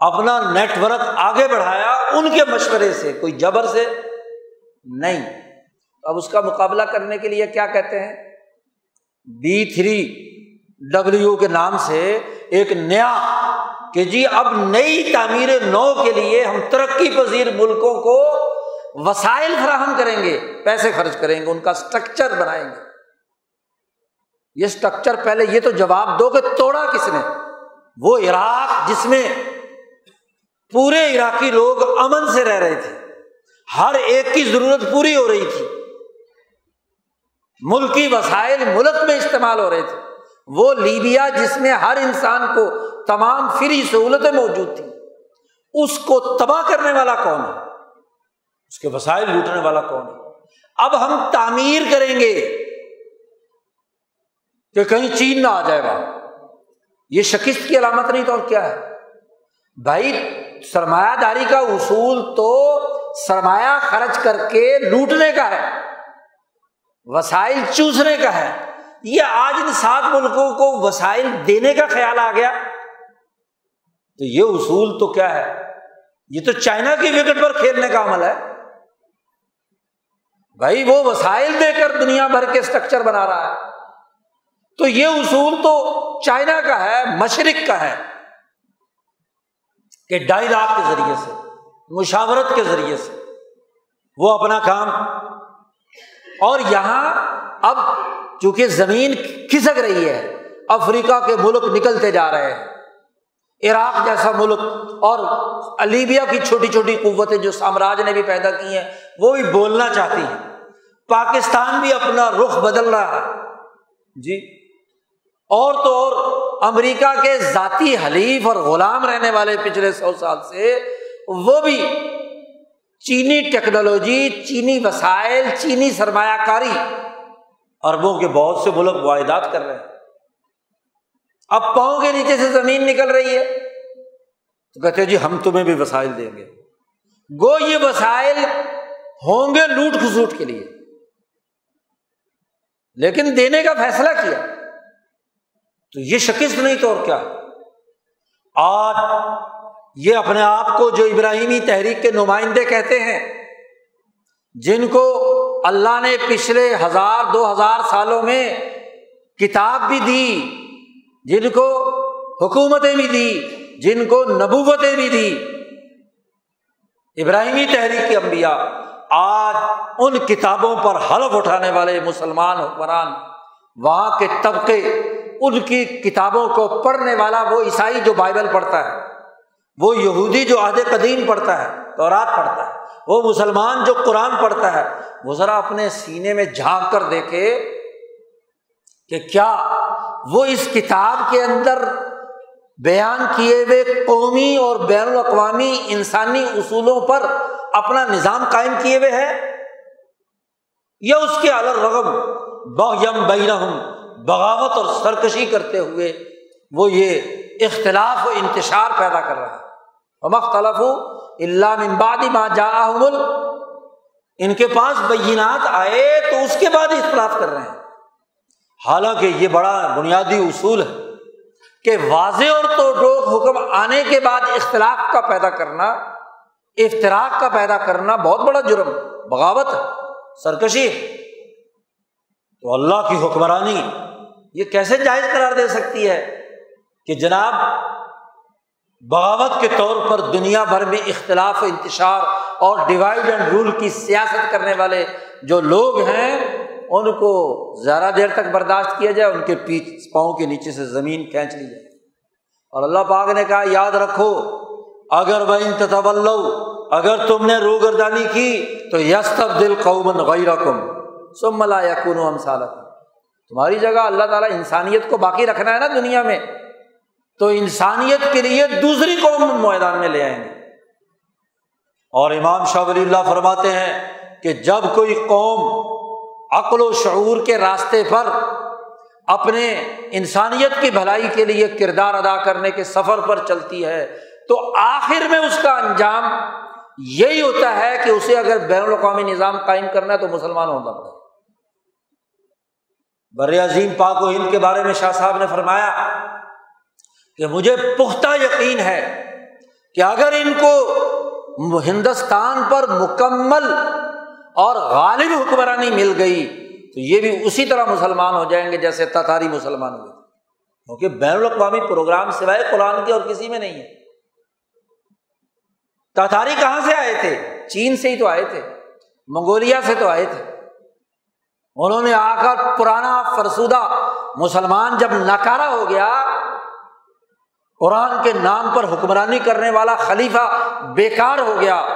اپنا نیٹ ورک آگے بڑھایا، ان کے مشورے سے، کوئی جبر سے؟ نہیں۔ اب اس کا مقابلہ کرنے کے لیے کیا کہتے ہیں؟ بی تھری ڈبلو کے نام سے ایک نیا کہ جی اب نئی تعمیر نو کے لیے ہم ترقی پذیر ملکوں کو وسائل فراہم کریں گے، پیسے خرچ کریں گے، ان کا اسٹرکچر بنائیں گے۔ یہ اسٹرکچر پہلے یہ تو جواب دو کہ توڑا کس نے؟ وہ عراق جس میں پورے عراقی لوگ امن سے رہ رہے تھے۔ ہر ایک کی ضرورت پوری ہو رہی تھی۔ ملکی وسائل ملک میں استعمال ہو رہے تھے۔ وہ لیبیا جس میں ہر انسان کو تمام فری سہولتیں موجود تھیں، اس کو تباہ کرنے والا کون ہے؟ اس کے وسائل لوٹنے والا کون ہے؟ اب ہم تعمیر کریں گے کہ کہیں چین نہ آ جائے گا یہ شکست کی علامت نہیں تو اور کیا ہے؟ بھائی سرمایہ داری کا اصول تو سرمایہ خرچ کر کے لوٹنے کا ہے، وسائل چوسنے کا ہے۔ یہ آج ان سات ملکوں کو وسائل دینے کا خیال آ گیا۔ تو یہ اصول تو کیا ہے؟ یہ تو چائنا کی وکٹ پر کھیلنے کا عمل ہے۔ بھائی وہ وسائل دے کر دنیا بھر کے اسٹرکچر بنا رہا ہے۔ تو یہ اصول تو چائنا کا ہے، مشرق کا ہے۔ کہ ڈائلاگ کے ذریعے سے، مشاورت کے ذریعے سے وہ اپنا کام۔ اور یہاں اب چونکہ زمین کھسک رہی ہے، افریقہ کے ملک نکلتے جا رہے ہیں۔ عراق جیسا ملک اور لیبیا کی چھوٹی چھوٹی قوتیں جو سامراج نے بھی پیدا کی ہیں، وہ بھی بولنا چاہتی ہیں۔ پاکستان بھی اپنا رخ بدل رہا ہے۔ جی۔ اور تو اور، امریکہ کے ذاتی حلیف اور غلام رہنے والے پچھلے سو سال سے وہ بھی چینی ٹیکنالوجی، چینی وسائل، چینی سرمایہ کاری اربوں کے بہت سے ملک معاہدات کر رہے ہیں۔ اب پاؤں کے نیچے سے زمین نکل رہی ہے۔ تو کہتے جی ہم تمہیں بھی وسائل دیں گے۔ گو، یہ وسائل ہوں گے لوٹ کھسوٹ کے لیے۔ لیکن دینے کا فیصلہ کیا؟ تو یہ شکست نہیں تو اور کیا؟ آج یہ اپنے آپ کو جو ابراہیمی تحریک کے نمائندے کہتے ہیں، جن کو اللہ نے پچھلے ہزار، دو ہزار سالوں میں کتاب بھی دی، جن کو حکومتیں بھی دی، جن کو نبوتیں بھی دی۔ ابراہیمی تحریک کے انبیاء آج ان کتابوں پر حلف اٹھانے والے مسلمان حکمران، وہاں کے طبقے ان کی کتابوں کو پڑھنے والا وہ عیسائی جو بائبل پڑھتا ہے، وہ یہودی جو عہد قدیم پڑھتا ہے تو رات پڑھتا ہے۔ وہ مسلمان جو قرآن پڑھتا ہے، وہ ذرا اپنے سینے میں جھانک کر دیکھے کہ کیا وہ اس کتاب کے اندر بیان کیے ہوئے قومی اور بین الاقوامی انسانی اصولوں پر اپنا نظام قائم کیے ہوئے ہے یا اس کے الرغم بغم بینہم بغاوت اور سرکشی کرتے ہوئے وہ یہ اختلاف و انتشار پیدا کر رہا ہے۔ مختلف اللہ ممبادی ماں جا ان کے پاس بینات آئے تو اس کے بعد اختلاف کر رہے ہیں۔ حالانکہ یہ بڑا بنیادی اصول ہے کہ واضح اور تو ٹوک حکم آنے کے بعد اختلاف کا پیدا کرنا افطراک کا پیدا کرنا بہت بڑا جرم، بغاوت، سرکشی۔ تو اللہ کی حکمرانی یہ کیسے جائز قرار دے سکتی ہے کہ جناب بغاوت کے طور پر دنیا بھر میں اختلاف و انتشار اور ڈیوائڈ اینڈ رول کی سیاست کرنے والے جو لوگ ہیں، ان کو زیادہ دیر تک برداشت کیا جائے، ان کے پیچھ پاؤں کے نیچے سے زمین کھینچ لی جائے۔ اور اللہ پاک نے کہا، یاد رکھو، اگر وہ انتظب اگر تم نے رو گردانی کی، تو یس تب دل قومن غیر کم سم ملا یقون تمہاری جگہ اللہ تعالیٰ انسانیت کو باقی رکھنا ہے نا دنیا میں۔ تو انسانیت کے لیے دوسری قوم میدان میں لے آئیں گے۔ اور امام شاہ ولی اللہ فرماتے ہیں کہ جب کوئی قوم عقل و شعور کے راستے پر اپنے انسانیت کی بھلائی کے لیے کردار ادا کرنے کے سفر پر چلتی ہے، تو آخر میں اس کا انجام یہی ہوتا ہے کہ اسے اگر بین الاقوامی نظام قائم کرنا ہے تو مسلمان ہونا پڑے۔ بر عظیم پاک و ہند کے بارے میں شاہ صاحب نے فرمایا کہ مجھے پختہ یقین ہے کہ اگر ان کو ہندوستان پر مکمل اور غالب حکمرانی مل گئی تو یہ بھی اسی طرح مسلمان ہو جائیں گے جیسے تتاری مسلمان ہوئے کیونکہ بین الاقوامی پروگرام سوائے قرآن کے اور کسی میں نہیں ہے۔ تاتاری کہاں سے آئے تھے؟ چین سے ہی تو آئے تھے۔ منگولیا سے تو آئے تھے۔ انہوں نے آ کر پرانا فرسودہ مسلمان جب نکارا ہو گیا قرآن کے نام پر حکمرانی کرنے والا خلیفہ بیکار ہو گیا،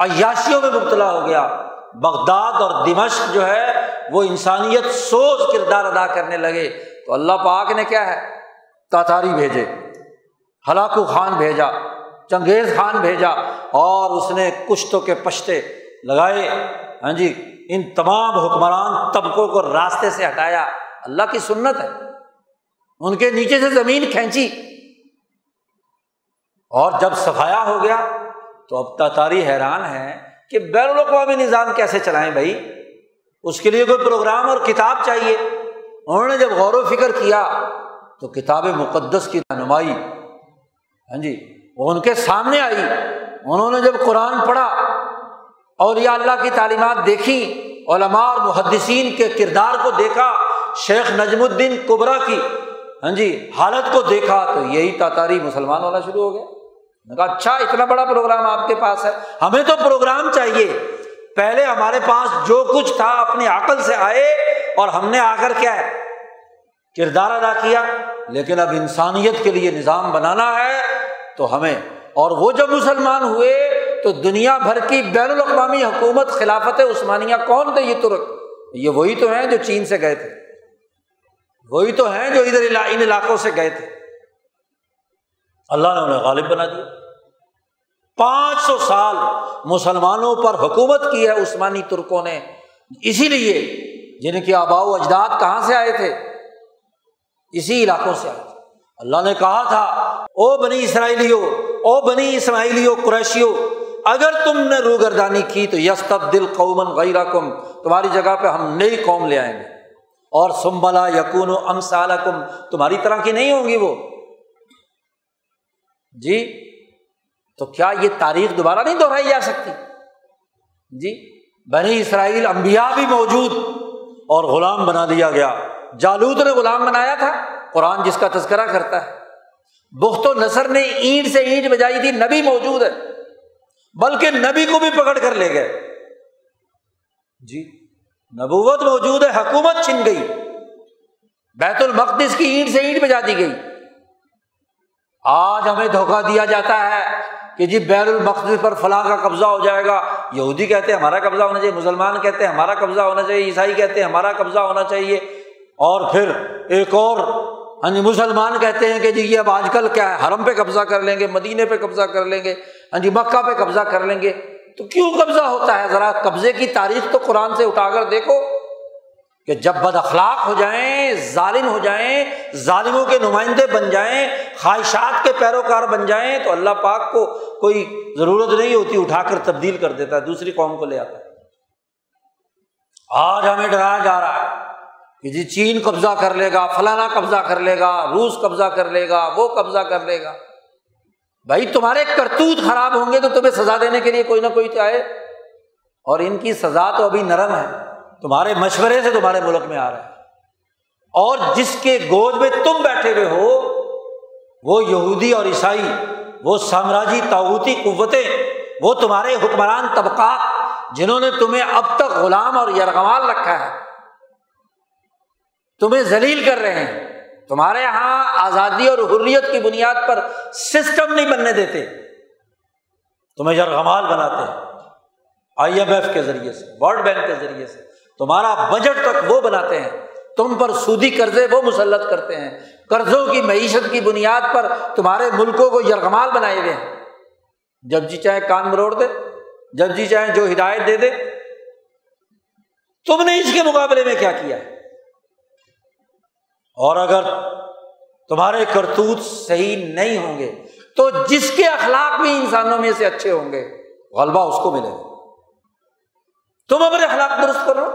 عیاشیوں میں مبتلا ہو گیا۔ بغداد اور دمشق جو ہے، وہ انسانیت سوچ کردار ادا کرنے لگے۔ تو اللہ پاک نے کیا ہے؟ تاتاری بھیجے، ہلاکو خان بھیجا، چنگیز خان بھیجا اور اس نے کشتوں کے پشتے لگائے۔ ہاں جی ان تمام حکمران طبقوں کو راستے سے ہٹایا۔ اللہ کی سنت ہے۔ ان کے نیچے سے زمین کھینچی۔ اور جب صفایا ہو گیا تو اب تاتاری حیران ہے کہ بین الاقوامی نظام کیسے چلائیں بھائی؟ اس کے لیے کوئی پروگرام اور کتاب چاہیے۔ انہوں نے جب غور و فکر کیا تو کتاب مقدس کی رہنمائی ہاں جی وہ ان کے سامنے آئی۔ انہوں نے جب قرآن پڑھا اور یا اللہ کی تعلیمات دیکھی، علماء اور محدثین کے کردار کو دیکھا، شیخ نجم الدین کبرا کی ہاں جی حالت کو دیکھا، تو یہی تاتاری مسلمان ہونا شروع ہو گیا۔ کہا اچھا اتنا بڑا پروگرام آپ کے پاس ہے۔ ہمیں تو پروگرام چاہیے۔ پہلے ہمارے پاس جو کچھ تھا اپنی عقل سے آئے اور ہم نے آ کر کیا ہے؟ کردار ادا کیا۔ لیکن اب انسانیت کے لیے نظام بنانا ہے تو ہمیں، اور وہ جب مسلمان ہوئے تو دنیا بھر کی بین الاقوامی حکومت خلافت عثمانیہ کون تھے یہ ترک؟ یہ وہی تو ہیں جو چین سے گئے تھے۔ وہی تو ہیں جو ادھر ان علاقوں سے گئے تھے۔ اللہ نے انہیں غالب بنا دیا۔ پانچ سو سال مسلمانوں پر حکومت کی ہے، عثمانی ترکوں نے۔ اسی لیے جن کے آبا و اجداد کہاں سے آئے تھے؟ اسی علاقوں سے آئے تھے۔ اللہ نے کہا تھا، او بنی اسرائیلی ہو او بنی اسماعیلی ہو قریشی ہو اگر تم نے روگردانی کی تو یس تب دل قومن غیر کم تمہاری جگہ پہ ہم نئی قوم لے آئیں گے۔ اور سمبلا یقون و کم تمہاری طرح کی نہیں ہوں گی وہ۔ جی تو کیا یہ تاریخ دوبارہ نہیں دہرائی جا سکتی؟ جی بنی اسرائیل امبیا بھی موجود اور غلام بنا دیا گیا۔ جالود نے غلام بنایا تھا، قرآن جس کا تذکرہ کرتا ہے۔ بخت و نثر نے اینٹ سے اینٹ بجائی تھی، نبی موجود ہے۔ بلکہ نبی کو بھی پکڑ کر لے گئے۔ جی نبوت موجود ہے، حکومت چھن گئی۔ بیت المقدس کی اینٹ سے اینٹ بجا دی گئی۔ آج ہمیں دھوکہ دیا جاتا ہے۔ کہ جی بین المقدس پر فلاں کا قبضہ ہو جائے گا۔ یہودی کہتے ہیں ہمارا قبضہ ہونا چاہیے، مسلمان کہتے ہیں ہمارا قبضہ ہونا چاہیے، عیسائی کہتے ہیں ہمارا قبضہ ہونا چاہیے۔ اور پھر ایک اور ہاں جی مسلمان کہتے ہیں کہ جی یہ اب آج کل کیا ہے، حرم پہ قبضہ کر لیں گے، مدینے پہ قبضہ کر لیں گے ہاں جی مکہ پہ قبضہ کر لیں گے۔ تو کیوں قبضہ ہوتا ہے؟ ذرا قبضے کی تاریخ تو قرآن سے اٹھا کر دیکھو۔ کہ جب بد اخلاق ہو جائیں، ظالم ہو جائیں، ظالموں کے نمائندے بن جائیں، خواہشات کے پیروکار بن جائیں، تو اللہ پاک کو کوئی ضرورت نہیں ہوتی، اٹھا کر تبدیل کر دیتا ہے، دوسری قوم کو لے آتا ہے۔ آج ہمیں ڈرایا جا رہا ہے کہ جی چین قبضہ کر لے گا، فلانا قبضہ کر لے گا، روس قبضہ کر لے گا، وہ قبضہ کر لے گا۔ بھائی تمہارے کرتوت خراب ہوں گے تو تمہیں سزا دینے کے لیے کوئی نہ کوئی چاہے اور ان کی سزا تو ابھی نرم ہے۔ تمہارے مشورے سے تمہارے ملک میں آ رہا ہے۔ اور جس کے گود میں تم بیٹھے ہوئے ہو، وہ یہودی اور عیسائی، وہ سامراجی تعوتی قوتیں، وہ تمہارے حکمران طبقات جنہوں نے تمہیں اب تک غلام اور یرغمال رکھا ہے۔ تمہیں ذلیل کر رہے ہیں۔ تمہارے یہاں آزادی اور حریت کی بنیاد پر سسٹم نہیں بننے دیتے۔ تمہیں یرغمال بناتے ہیں۔ آئی ایم ایف کے ذریعے سے، ورلڈ بینک کے ذریعے سے۔ تمہارا بجٹ تک وہ بناتے ہیں۔ تم پر سودی قرضے وہ مسلط کرتے ہیں۔ قرضوں کی معیشت کی بنیاد پر تمہارے ملکوں کو یرغمال بنائے ہوئے ہیں۔ جب جی چاہے کان مروڑ دے، جب جی چاہے جو ہدایت دے دے، تم نے اس کے مقابلے میں کیا کیا اور اگر تمہارے کرتوت صحیح نہیں ہوں گے، تو جس کے اخلاق بھی انسانوں میں سے اچھے ہوں گے، غلبہ اس کو ملے گا۔ تم اپنے اخلاق درست کرو،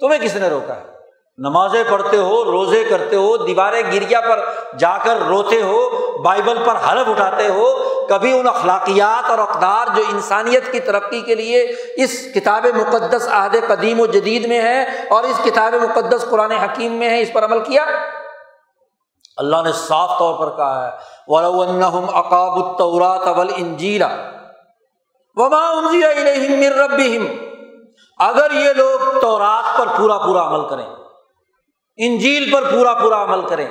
تمہیں کس نے روکا؟ ہے نمازیں پڑھتے ہو، روزے کرتے ہو، دیواریں گریا پر جا کر روتے ہو، بائبل پر حلف اٹھاتے ہو، کبھی ان اخلاقیات اور اقدار جو انسانیت کی ترقی کے لیے اس کتاب مقدس عہد قدیم و جدید میں ہے اور اس کتاب مقدس قرآن حکیم میں ہے، اس پر عمل کیا؟ اللہ نے صاف طور پر کہا ہے اقاب الطورات اول انجیلا وما ربهم اگر یہ لوگ تورات پر پورا پورا عمل کریں، انجیل پر پورا پورا عمل کریں،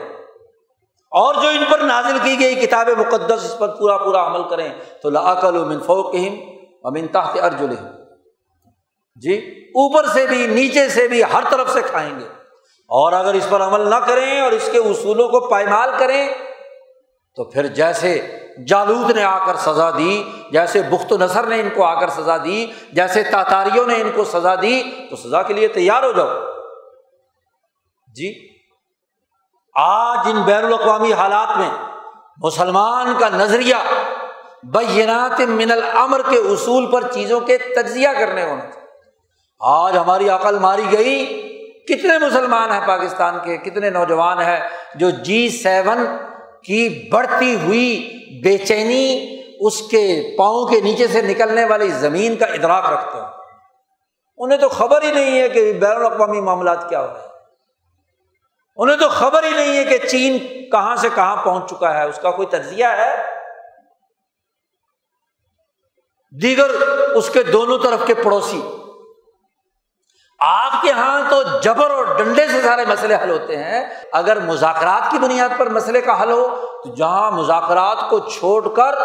اور جو ان پر نازل کی گئی کتاب مقدس اس پر پورا پورا عمل کریں، تو لاقل و منفوق امن تحت ارجل جی اوپر سے بھی، نیچے سے بھی ہر طرف سے کھائیں گے۔ اور اگر اس پر عمل نہ کریں اور اس کے اصولوں کو پائمال کریں، تو پھر جیسے جالود نے آ کر سزا دی، جیسے بخت و نثر نے ان کو آ کر سزا دی، جیسے تاتاریوں نے ان کو سزا دی، تو سزا کے لیے تیار ہو جاؤ۔ جی آج ان بین الاقوامی حالات میں مسلمان کا نظریہ بینات من العمر کے اصول پر چیزوں کے تجزیہ کرنے ہونا آج ہماری عقل ماری گئی، کتنے مسلمان ہیں پاکستان کے، کتنے نوجوان ہیں جو جی سیون کی بڑھتی ہوئی بے چینی اس کے پاؤں کے نیچے سے نکلنے والی زمین کا ادراک رکھتے ہیں۔ انہیں تو خبر ہی نہیں ہے کہ بین الاقوامی معاملات کیا ہو رہے ہیں۔ انہیں تو خبر ہی نہیں ہے کہ چین کہاں سے کہاں پہنچ چکا ہے۔ اس کا کوئی تجزیہ ہے؟ دیگر اس کے دونوں طرف کے پڑوسی آپ کے یہاں تو جبر اور ڈنڈے سے سارے مسئلے حل ہوتے ہیں۔ اگر مذاکرات کی بنیاد پر مسئلے کا حل ہو، تو جہاں مذاکرات کو چھوڑ کر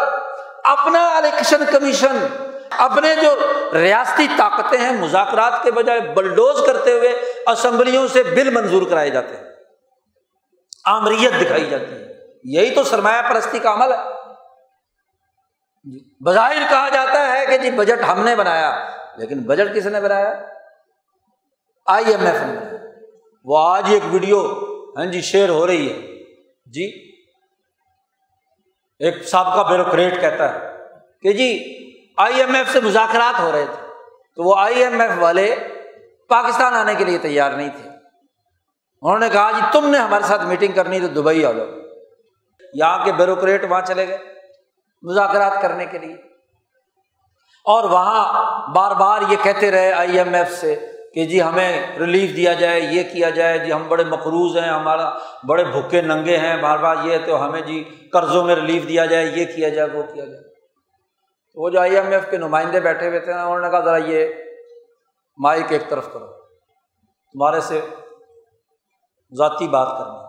اپنا الیکشن کمیشن، اپنے جو ریاستی طاقتیں ہیں، مذاکرات کے بجائے بلڈوز کرتے ہوئے اسمبلیوں سے بل منظور کرائے جاتے ہیں۔ آمریت دکھائی جاتی ہے۔ یہی تو سرمایہ پرستی کا عمل ہے۔ جی، بظاہر کہا جاتا ہے کہ جی بجٹ ہم نے بنایا، لیکن بجٹ کس نے بنایا؟ آئی ایم ایف نے وہ آج ایک ویڈیو ہاں جی شیئر ہو رہی ہے۔ جی ایک سابقہ بیوروکریٹ کہتا ہے کہ جی آئی ایم ایف سے مذاکرات ہو رہے تھے۔ تو وہ آئی ایم ایف والے پاکستان آنے کے لیے تیار نہیں تھے۔ انہوں نے کہا جی تم نے ہمارے ساتھ میٹنگ کرنی تو دبئی آ جاؤ۔ یہاں کے بیوروکریٹ وہاں چلے گئے مذاکرات کرنے کے لیے۔ اور وہاں بار بار یہ کہتے رہے آئی ایم ایف سے کہ جی ہمیں ریلیف دیا جائے، یہ کیا جائے جی ہم بڑے مقروض ہیں، ہمارا بڑے بھوکے ننگے ہیں، بار بار یہ تو ہمیں جی قرضوں میں ریلیف دیا جائے، یہ کیا جائے، وہ کیا جائے۔ وہ جو آئی ایم ایف کے نمائندے بیٹھے ہوئے تھے انہوں نے کہا ذرا یہ مائک ایک طرف کرو، تمہارے سے ذاتی بات کرنا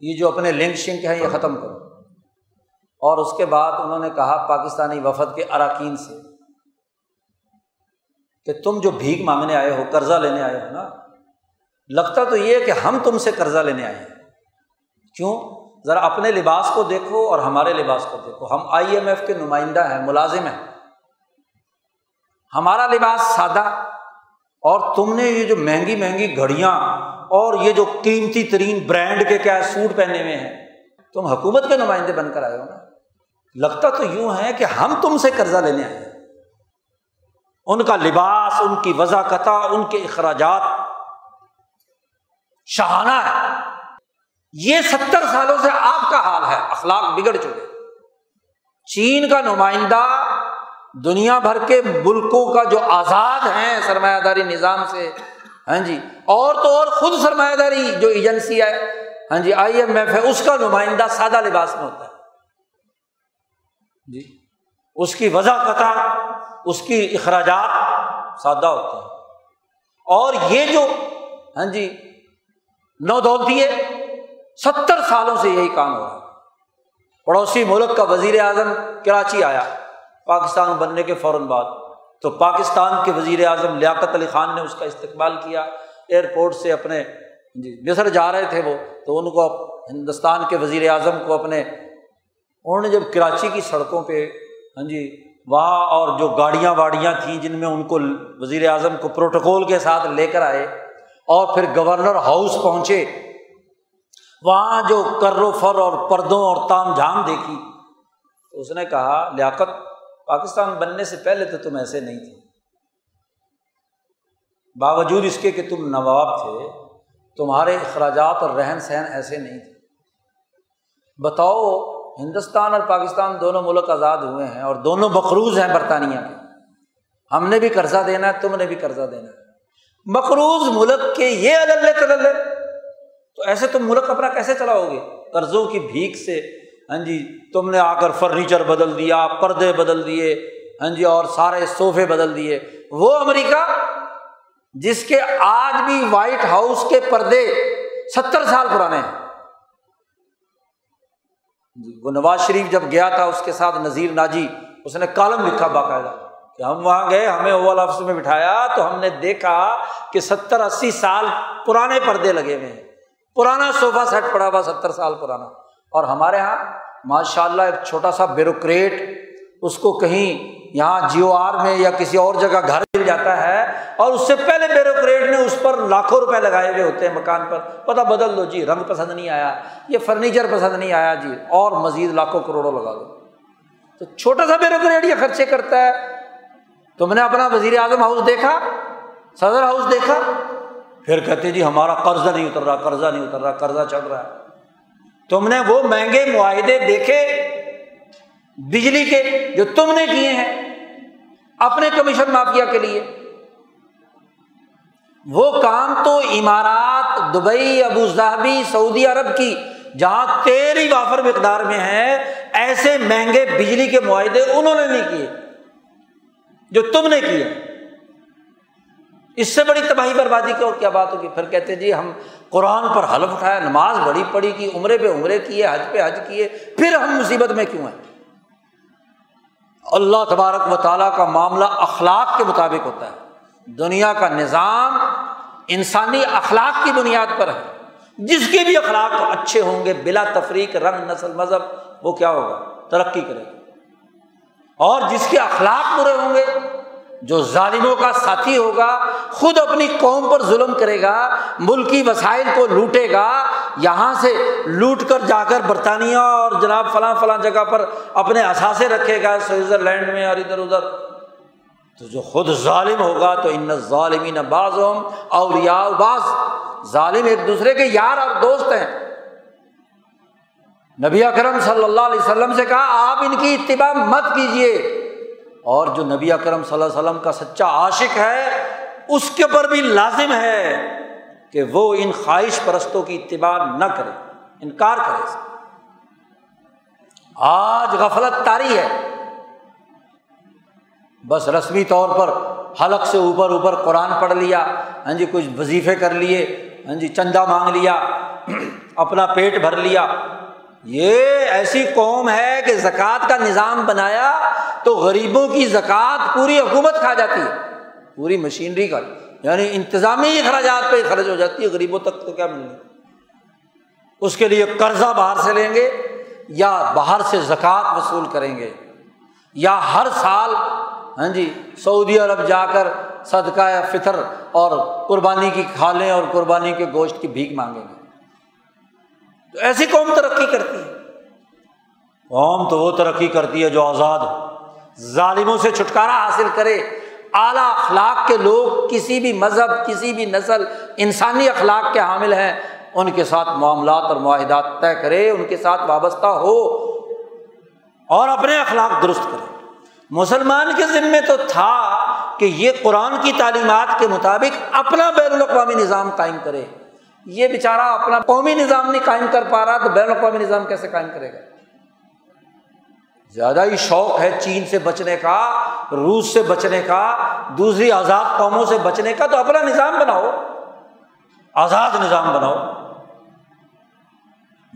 یہ جو اپنے لنک شنک ہیں، یہ ختم کرو۔ اور اس کے بعد انہوں نے کہا پاکستانی وفد کے اراکین سے کہ تم جو بھیک مانگنے آئے ہو، قرضہ لینے آئے ہو نا، لگتا تو یہ کہ ہم تم سے قرضہ لینے آئے ہیں۔ کیوں؟ ذرا اپنے لباس کو دیکھو اور ہمارے لباس کو دیکھو۔ ہم آئی ایم ایف کے نمائندہ ہیں، ملازم ہیں۔ ہمارا لباس سادہ اور تم نے یہ جو مہنگی مہنگی گھڑیاں اور یہ جو قیمتی ترین برانڈ کے کیا سوٹ پہنے ہوئے ہیں، تم حکومت کے نمائندے بن کر آئے ہو نا۔ لگتا تو یوں ہے کہ ہم تم سے قرضہ لینے آئے ہیں۔ ان کا لباس، ان کی وضاقت ان کے اخراجات شہانہ ہے۔ یہ ستر سالوں سے آپ کا حال ہے، اخلاق بگڑ چکے۔ چین کا نمائندہ دنیا بھر کے ملکوں کا جو آزاد ہیں سرمایہ داری نظام سے ہاں جی اور تو اور خود سرمایہ داری جو ایجنسی ہے ہاں جی آئی ایم ایف ہے، اس کا نمائندہ سادہ لباس میں ہوتا ہے۔ جی۔ اس کی وضاح قطع اس کی اخراجات سادہ ہوتے ہیں۔ اور یہ جو ہاں جی نو دولتی ہے، ستر سالوں سے یہی کام ہو رہا ہے۔ پڑوسی ملک کا وزیر اعظم کراچی آیا، پاکستان بننے کے فوراً بعد۔ تو پاکستان کے وزیر اعظم لیاقت علی خان نے اس کا استقبال کیا، ایئرپورٹ سے اپنے ہاں جی مصر جا رہے تھے وہ۔ تو ان کو ہندوستان کے وزیر اعظم کو اپنے، انہوں نے جب کراچی کی سڑکوں پہ ہاں جی وہاں اور جو گاڑیاں واڑیاں تھیں جن میں ان کو وزیر اعظم کو پروٹوکول کے ساتھ لے کر آئے اور پھر گورنر ہاؤس پہنچے، وہاں جو کر و فر اور پردوں اور تام جھام دیکھی تو اس نے کہا، لیاقت پاکستان بننے سے پہلے تو تم ایسے نہیں تھے۔ باوجود اس کے کہ تم نواب تھے، تمہارے اخراجات اور رہن سہن ایسے نہیں تھے۔ بتاؤ ہندوستان اور پاکستان دونوں ملک آزاد ہوئے ہیں اور دونوں مقروض ہیں برطانیہ کے۔ ہم نے بھی قرضہ دینا ہے، تم نے بھی قرضہ دینا ہے۔ مقروض ملک کے یہ عدل تدل تو ایسے تم ملک اپنا کیسے چلاؤ گے؟ قرضوں کی بھیک سے۔ ہاں جی تم نے آ کر فرنیچر بدل دیا، پردے بدل دیے ہاں جی اور سارے صوفے بدل دیے۔ وہ امریکہ، جس کے آج بھی وائٹ ہاؤس کے پردے ستر سال پرانے ہیں۔ وہ نواز شریف جب گیا تھا، اس کے ساتھ نذیر ناجی، اس نے کالم لکھا باقاعدہ، کہ ہم وہاں گئے، ہمیں اوول آفس میں بٹھایا، تو ہم نے دیکھا کہ ستر اسی سال پرانے پردے لگے ہوئے ہیں۔ پرانا صوفہ سیٹ پڑا ہوا، ستر سال پرانا۔ اور ہمارے یہاں ماشاء اللہ ایک چھوٹا سا بیوروکریٹ، اس کو کہیں یہاں جیو آر میں یا کسی اور جگہ گھر مل جاتا ہے اور اس سے پہلے بیوروکریٹ نے اس پر لاکھوں روپے لگائے ہوئے ہوتے ہیں مکان پر۔ پتہ بدل دو جی رنگ پسند نہیں آیا، یہ فرنیچر پسند نہیں آیا جی اور مزید لاکھوں کروڑوں لگا دو۔ تو چھوٹا سا بیوروکریٹ یہ خرچے کرتا ہے۔ تم نے اپنا وزیر اعظم ہاؤس دیکھا؟ صدر ہاؤس دیکھا؟ پھر کہتے جی ہمارا قرضہ نہیں اتر رہا، قرضہ نہیں اتر رہا، قرضہ چڑھ رہا ہے۔ تم نے وہ مہنگے معاہدے دیکھے، بجلی کے جو تم نے کیے ہیں اپنے کمیشن مافیا کے لیے۔ وہ کام تو امارات، دبئی، ابو ظہبی، سعودی عرب کی، جہاں تیری وافر مقدار میں ہے ایسے مہنگے بجلی کے معاہدے انہوں نے نہیں کیے، جو تم نے کیے۔ اس سے بڑی تباہی بربادی کی اور کیا بات ہوگی؟ پھر کہتے جی ہم قرآن پر حلف اٹھایا نماز بڑی پڑی کی، عمرے پہ عمرے کیے، حج پہ حج کیے، پھر ہم مصیبت میں کیوں ہیں؟ اللہ تبارک و تعالیٰ کا معاملہ اخلاق کے مطابق ہوتا ہے۔ دنیا کا نظام انسانی اخلاق کی بنیاد پر ہے۔ جس کے بھی اخلاق اچھے ہوں گے، بلا تفریق، رنگ، نسل، مذہب، وہ کیا ہوگا؟ ترقی کرے گا۔ اور جس کے اخلاق برے ہوں گے، جو ظالموں کا ساتھی ہوگا، خود اپنی قوم پر ظلم کرے گا، ملکی وسائل کو لوٹے گا یہاں سے لوٹ کر جا کر برطانیہ اور جناب فلاں فلاں جگہ پر اپنے اثاثے رکھے گا سوئٹزرلینڈ میں اور ادھر ادھر۔ تو جو خود ظالم ہوگا تو ان ظالمین بعض اور یا بعض۔ ظالم ایک دوسرے کے یار اور دوست ہیں۔ نبی اکرم صلی اللہ علیہ وسلم سے کہا، آپ ان کی اتباع مت کیجیے اور جو نبی اکرم صلی اللہ علیہ وسلم کا سچا عاشق ہے، اس کے اوپر بھی لازم ہے۔ کہ وہ ان خواہش پرستوں کی اتباع نہ کرے، انکار کرے۔ آج غفلت تاری ہے۔ بس رسمی طور پر حلق سے اوپر اوپر قرآن پڑھ لیا ہاں جی کچھ وظیفے کر لیے ہاں جی چندہ مانگ لیا، اپنا پیٹ بھر لیا۔ یہ ایسی قوم ہے کہ زکوٰۃ کا نظام بنایا تو غریبوں کی زکوٰۃ پوری حکومت کھا جاتی ہے، پوری مشینری کا۔ یعنی انتظامی اخراجات پہ خرچ ہو جاتی ہے، غریبوں تک تو کیا ملے؟ اس کے لیے قرضہ باہر سے لیں گے یا باہر سے زکوٰۃ وصول کریں گے یا ہر سال ہاں جی سعودی عرب جا کر صدقہ یا فطر اور قربانی کی کھالیں اور قربانی کے گوشت کی بھیک مانگیں گے۔ تو ایسی قوم ترقی کرتی ہے۔ قوم تو وہ ترقی کرتی ہے جو آزاد ظالموں سے چھٹکارا حاصل کرے۔ اعلیٰ اخلاق کے لوگ کسی بھی مذہب، کسی بھی نسل، انسانی اخلاق کے حامل ہیں، ان کے ساتھ معاملات اور معاہدات طے کرے، ان کے ساتھ وابستہ ہو اور اپنے اخلاق درست کرے۔ مسلمان کے ذمے تو تھا کہ یہ قرآن کی تعلیمات کے مطابق اپنا بین الاقوامی نظام قائم کرے۔ یہ بےچارا اپنا قومی نظام نہیں قائم کر پا رہا تو بین الاقوامی نظام کیسے قائم کرے گا؟ زیادہ ہی شوق ہے چین سے بچنے کا، روس سے بچنے کا، دوسری آزاد قوموں سے بچنے کا، تو اپنا نظام بناؤ۔ آزاد نظام بناؤ۔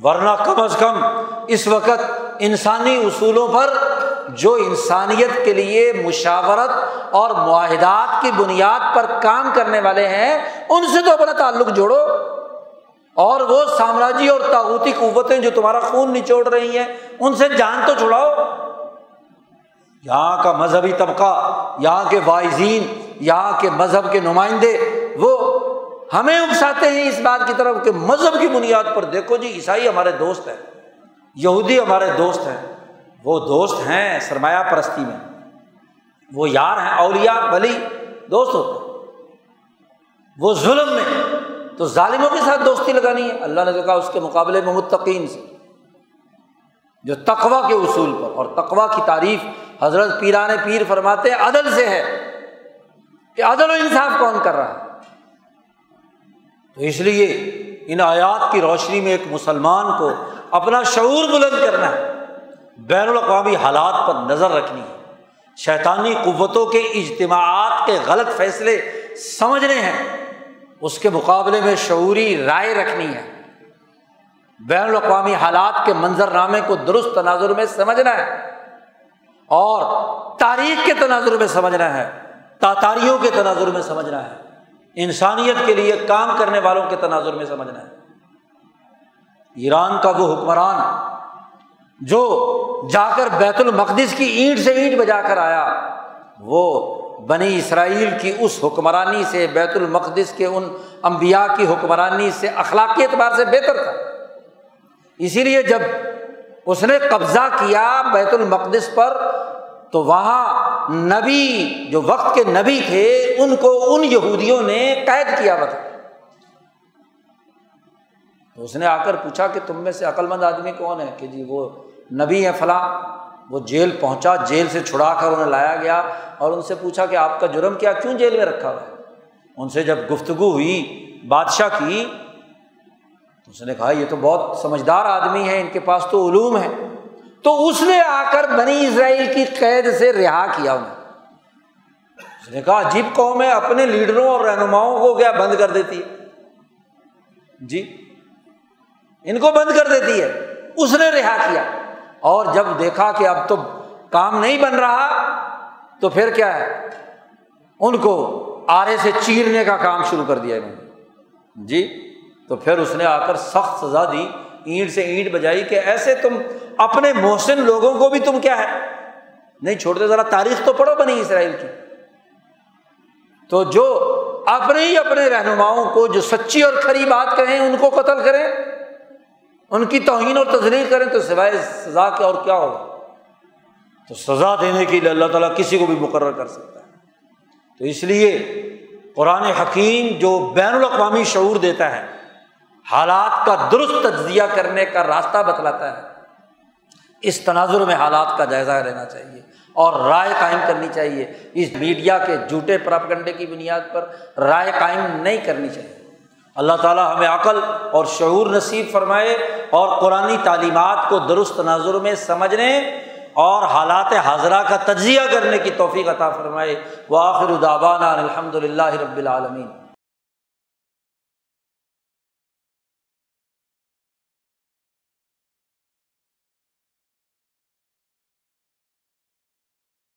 ورنہ کم از کم اس وقت انسانی اصولوں پر جو انسانیت کے لیے مشاورت اور معاہدات کی بنیاد پر کام کرنے والے ہیں، ان سے تو اپنا تعلق جوڑو۔ اور وہ سامراجی اور تاغوتی قوتیں جو تمہارا خون نچوڑ رہی ہیں، ان سے جان تو چھڑاؤ۔ یہاں کا مذہبی طبقہ، یہاں کے واعظین یہاں کے مذہب کے نمائندے، وہ ہمیں اکساتے ہیں اس بات کی طرف کہ مذہب کی بنیاد پر دیکھو جی عیسائی ہمارے دوست ہیں، یہودی ہمارے دوست ہیں، وہ دوست ہیں سرمایہ پرستی میں۔ وہ یار ہیں اولیا بلی دوست ہوتے ہیں۔ وہ ظلم میں تو ظالموں کے ساتھ دوستی لگانی ہے۔ اللہ نے کہا اس کے مقابلے میں متقین سے۔ جو تقوا کے اصول پر، اور تقوا کی تعریف حضرت پیران پیر فرماتے عدل سے ہے کہ عدل و انصاف کون کر رہا ہے۔ تو اس لیے ان آیات کی روشنی میں ایک مسلمان کو اپنا شعور بلند کرنا ہے۔ بین الاقوامی حالات پر نظر رکھنی ہے۔ شیطانی قوتوں کے اجتماعات کے غلط فیصلے سمجھنے ہیں۔ اس کے مقابلے میں شعوری رائے رکھنی ہے۔ بین الاقوامی حالات کے منظر نامے کو درست تناظر میں سمجھنا ہے اور تاریخ کے تناظر میں سمجھنا ہے، تاتاریوں کے تناظر میں سمجھنا ہے۔ انسانیت کے لیے کام کرنے والوں کے تناظر میں سمجھنا ہے۔ ایران کا وہ حکمران جو جا کر بیت المقدس کی اینٹ سے اینٹ بجا کر آیا، وہ بنی اسرائیل کی اس حکمرانی سے، بیت المقدس کے ان امبیا کی حکمرانی سے اخلاقی اعتبار سے بہتر تھا۔ اسی لیے جب اس نے قبضہ کیا بیت المقدس پر، تو وہاں نبی، جو وقت کے نبی تھے، ان کو ان یہودیوں نے قید کیا تھا۔ تو اس نے آ کر پوچھا کہ تم میں سے عقل مند آدمی کون ہے؟ کہ جی وہ نبی ہے فلاں۔ وہ جیل پہنچا، جیل سے چھڑا کر انہیں لایا گیا اور ان سے پوچھا کہ آپ کا جرم کیا، کیوں جیل میں رکھا ہوا ہے؟ ان سے جب گفتگو ہوئی، بادشاہ کی، تو اس نے کہا، یہ تو بہت سمجھدار آدمی ہے، ان کے پاس تو علوم ہے۔ تو اس نے آ کر بنی اسرائیل کی قید سے رہا کیا انہیں۔ اس نے کہا، عجیب قوم ہے، اپنے لیڈروں اور رہنماؤں کو کیا بند کر دیتی ہے؟ جی ان کو بند کر دیتی ہے۔ اس نے رہا کیا۔ اور جب دیکھا کہ اب تو کام نہیں بن رہا، تو پھر کیا ہے؟ ان کو آرے سے چیرنے کا کام شروع کر دیا انہوں نے۔ جی تو پھر اس نے آ کر سخت سزا دی، اینٹ سے اینٹ بجائی کہ ایسے تم اپنے محسن لوگوں کو بھی تم کیا ہے؟ نہیں چھوڑتے، ذرا تاریخ تو پڑھو بنی اسرائیل کی۔ تو جو اپنے ہی اپنے رہنماؤں کو، جو سچی اور کھری بات کہیں، ان کو قتل کریں۔ ان کی توہین اور تجلیل کریں تو سوائے سزا کے اور کیا ہوگا؟ تو سزا دینے کے لیے اللہ تعالیٰ کسی کو بھی مقرر کر سکتا ہے۔ تو اس لیے قرآن حکیم جو بین الاقوامی شعور دیتا ہے، حالات کا درست تجزیہ کرنے کا راستہ بتلاتا ہے۔ اس تناظر میں حالات کا جائزہ لینا چاہیے اور رائے قائم کرنی چاہیے۔ اس میڈیا کے جھوٹے پراپگنڈے کی بنیاد پر رائے قائم نہیں کرنی چاہیے۔ اللہ تعالیٰ ہمیں عقل اور شعور نصیب فرمائے اور قرآن تعلیمات کو درست تناظر میں سمجھنے اور حالات حاضرہ کا تجزیہ کرنے کی توفیق عطا فرمائے۔ وہ آخر الدابانہ الحمد للہ رب العالمین۔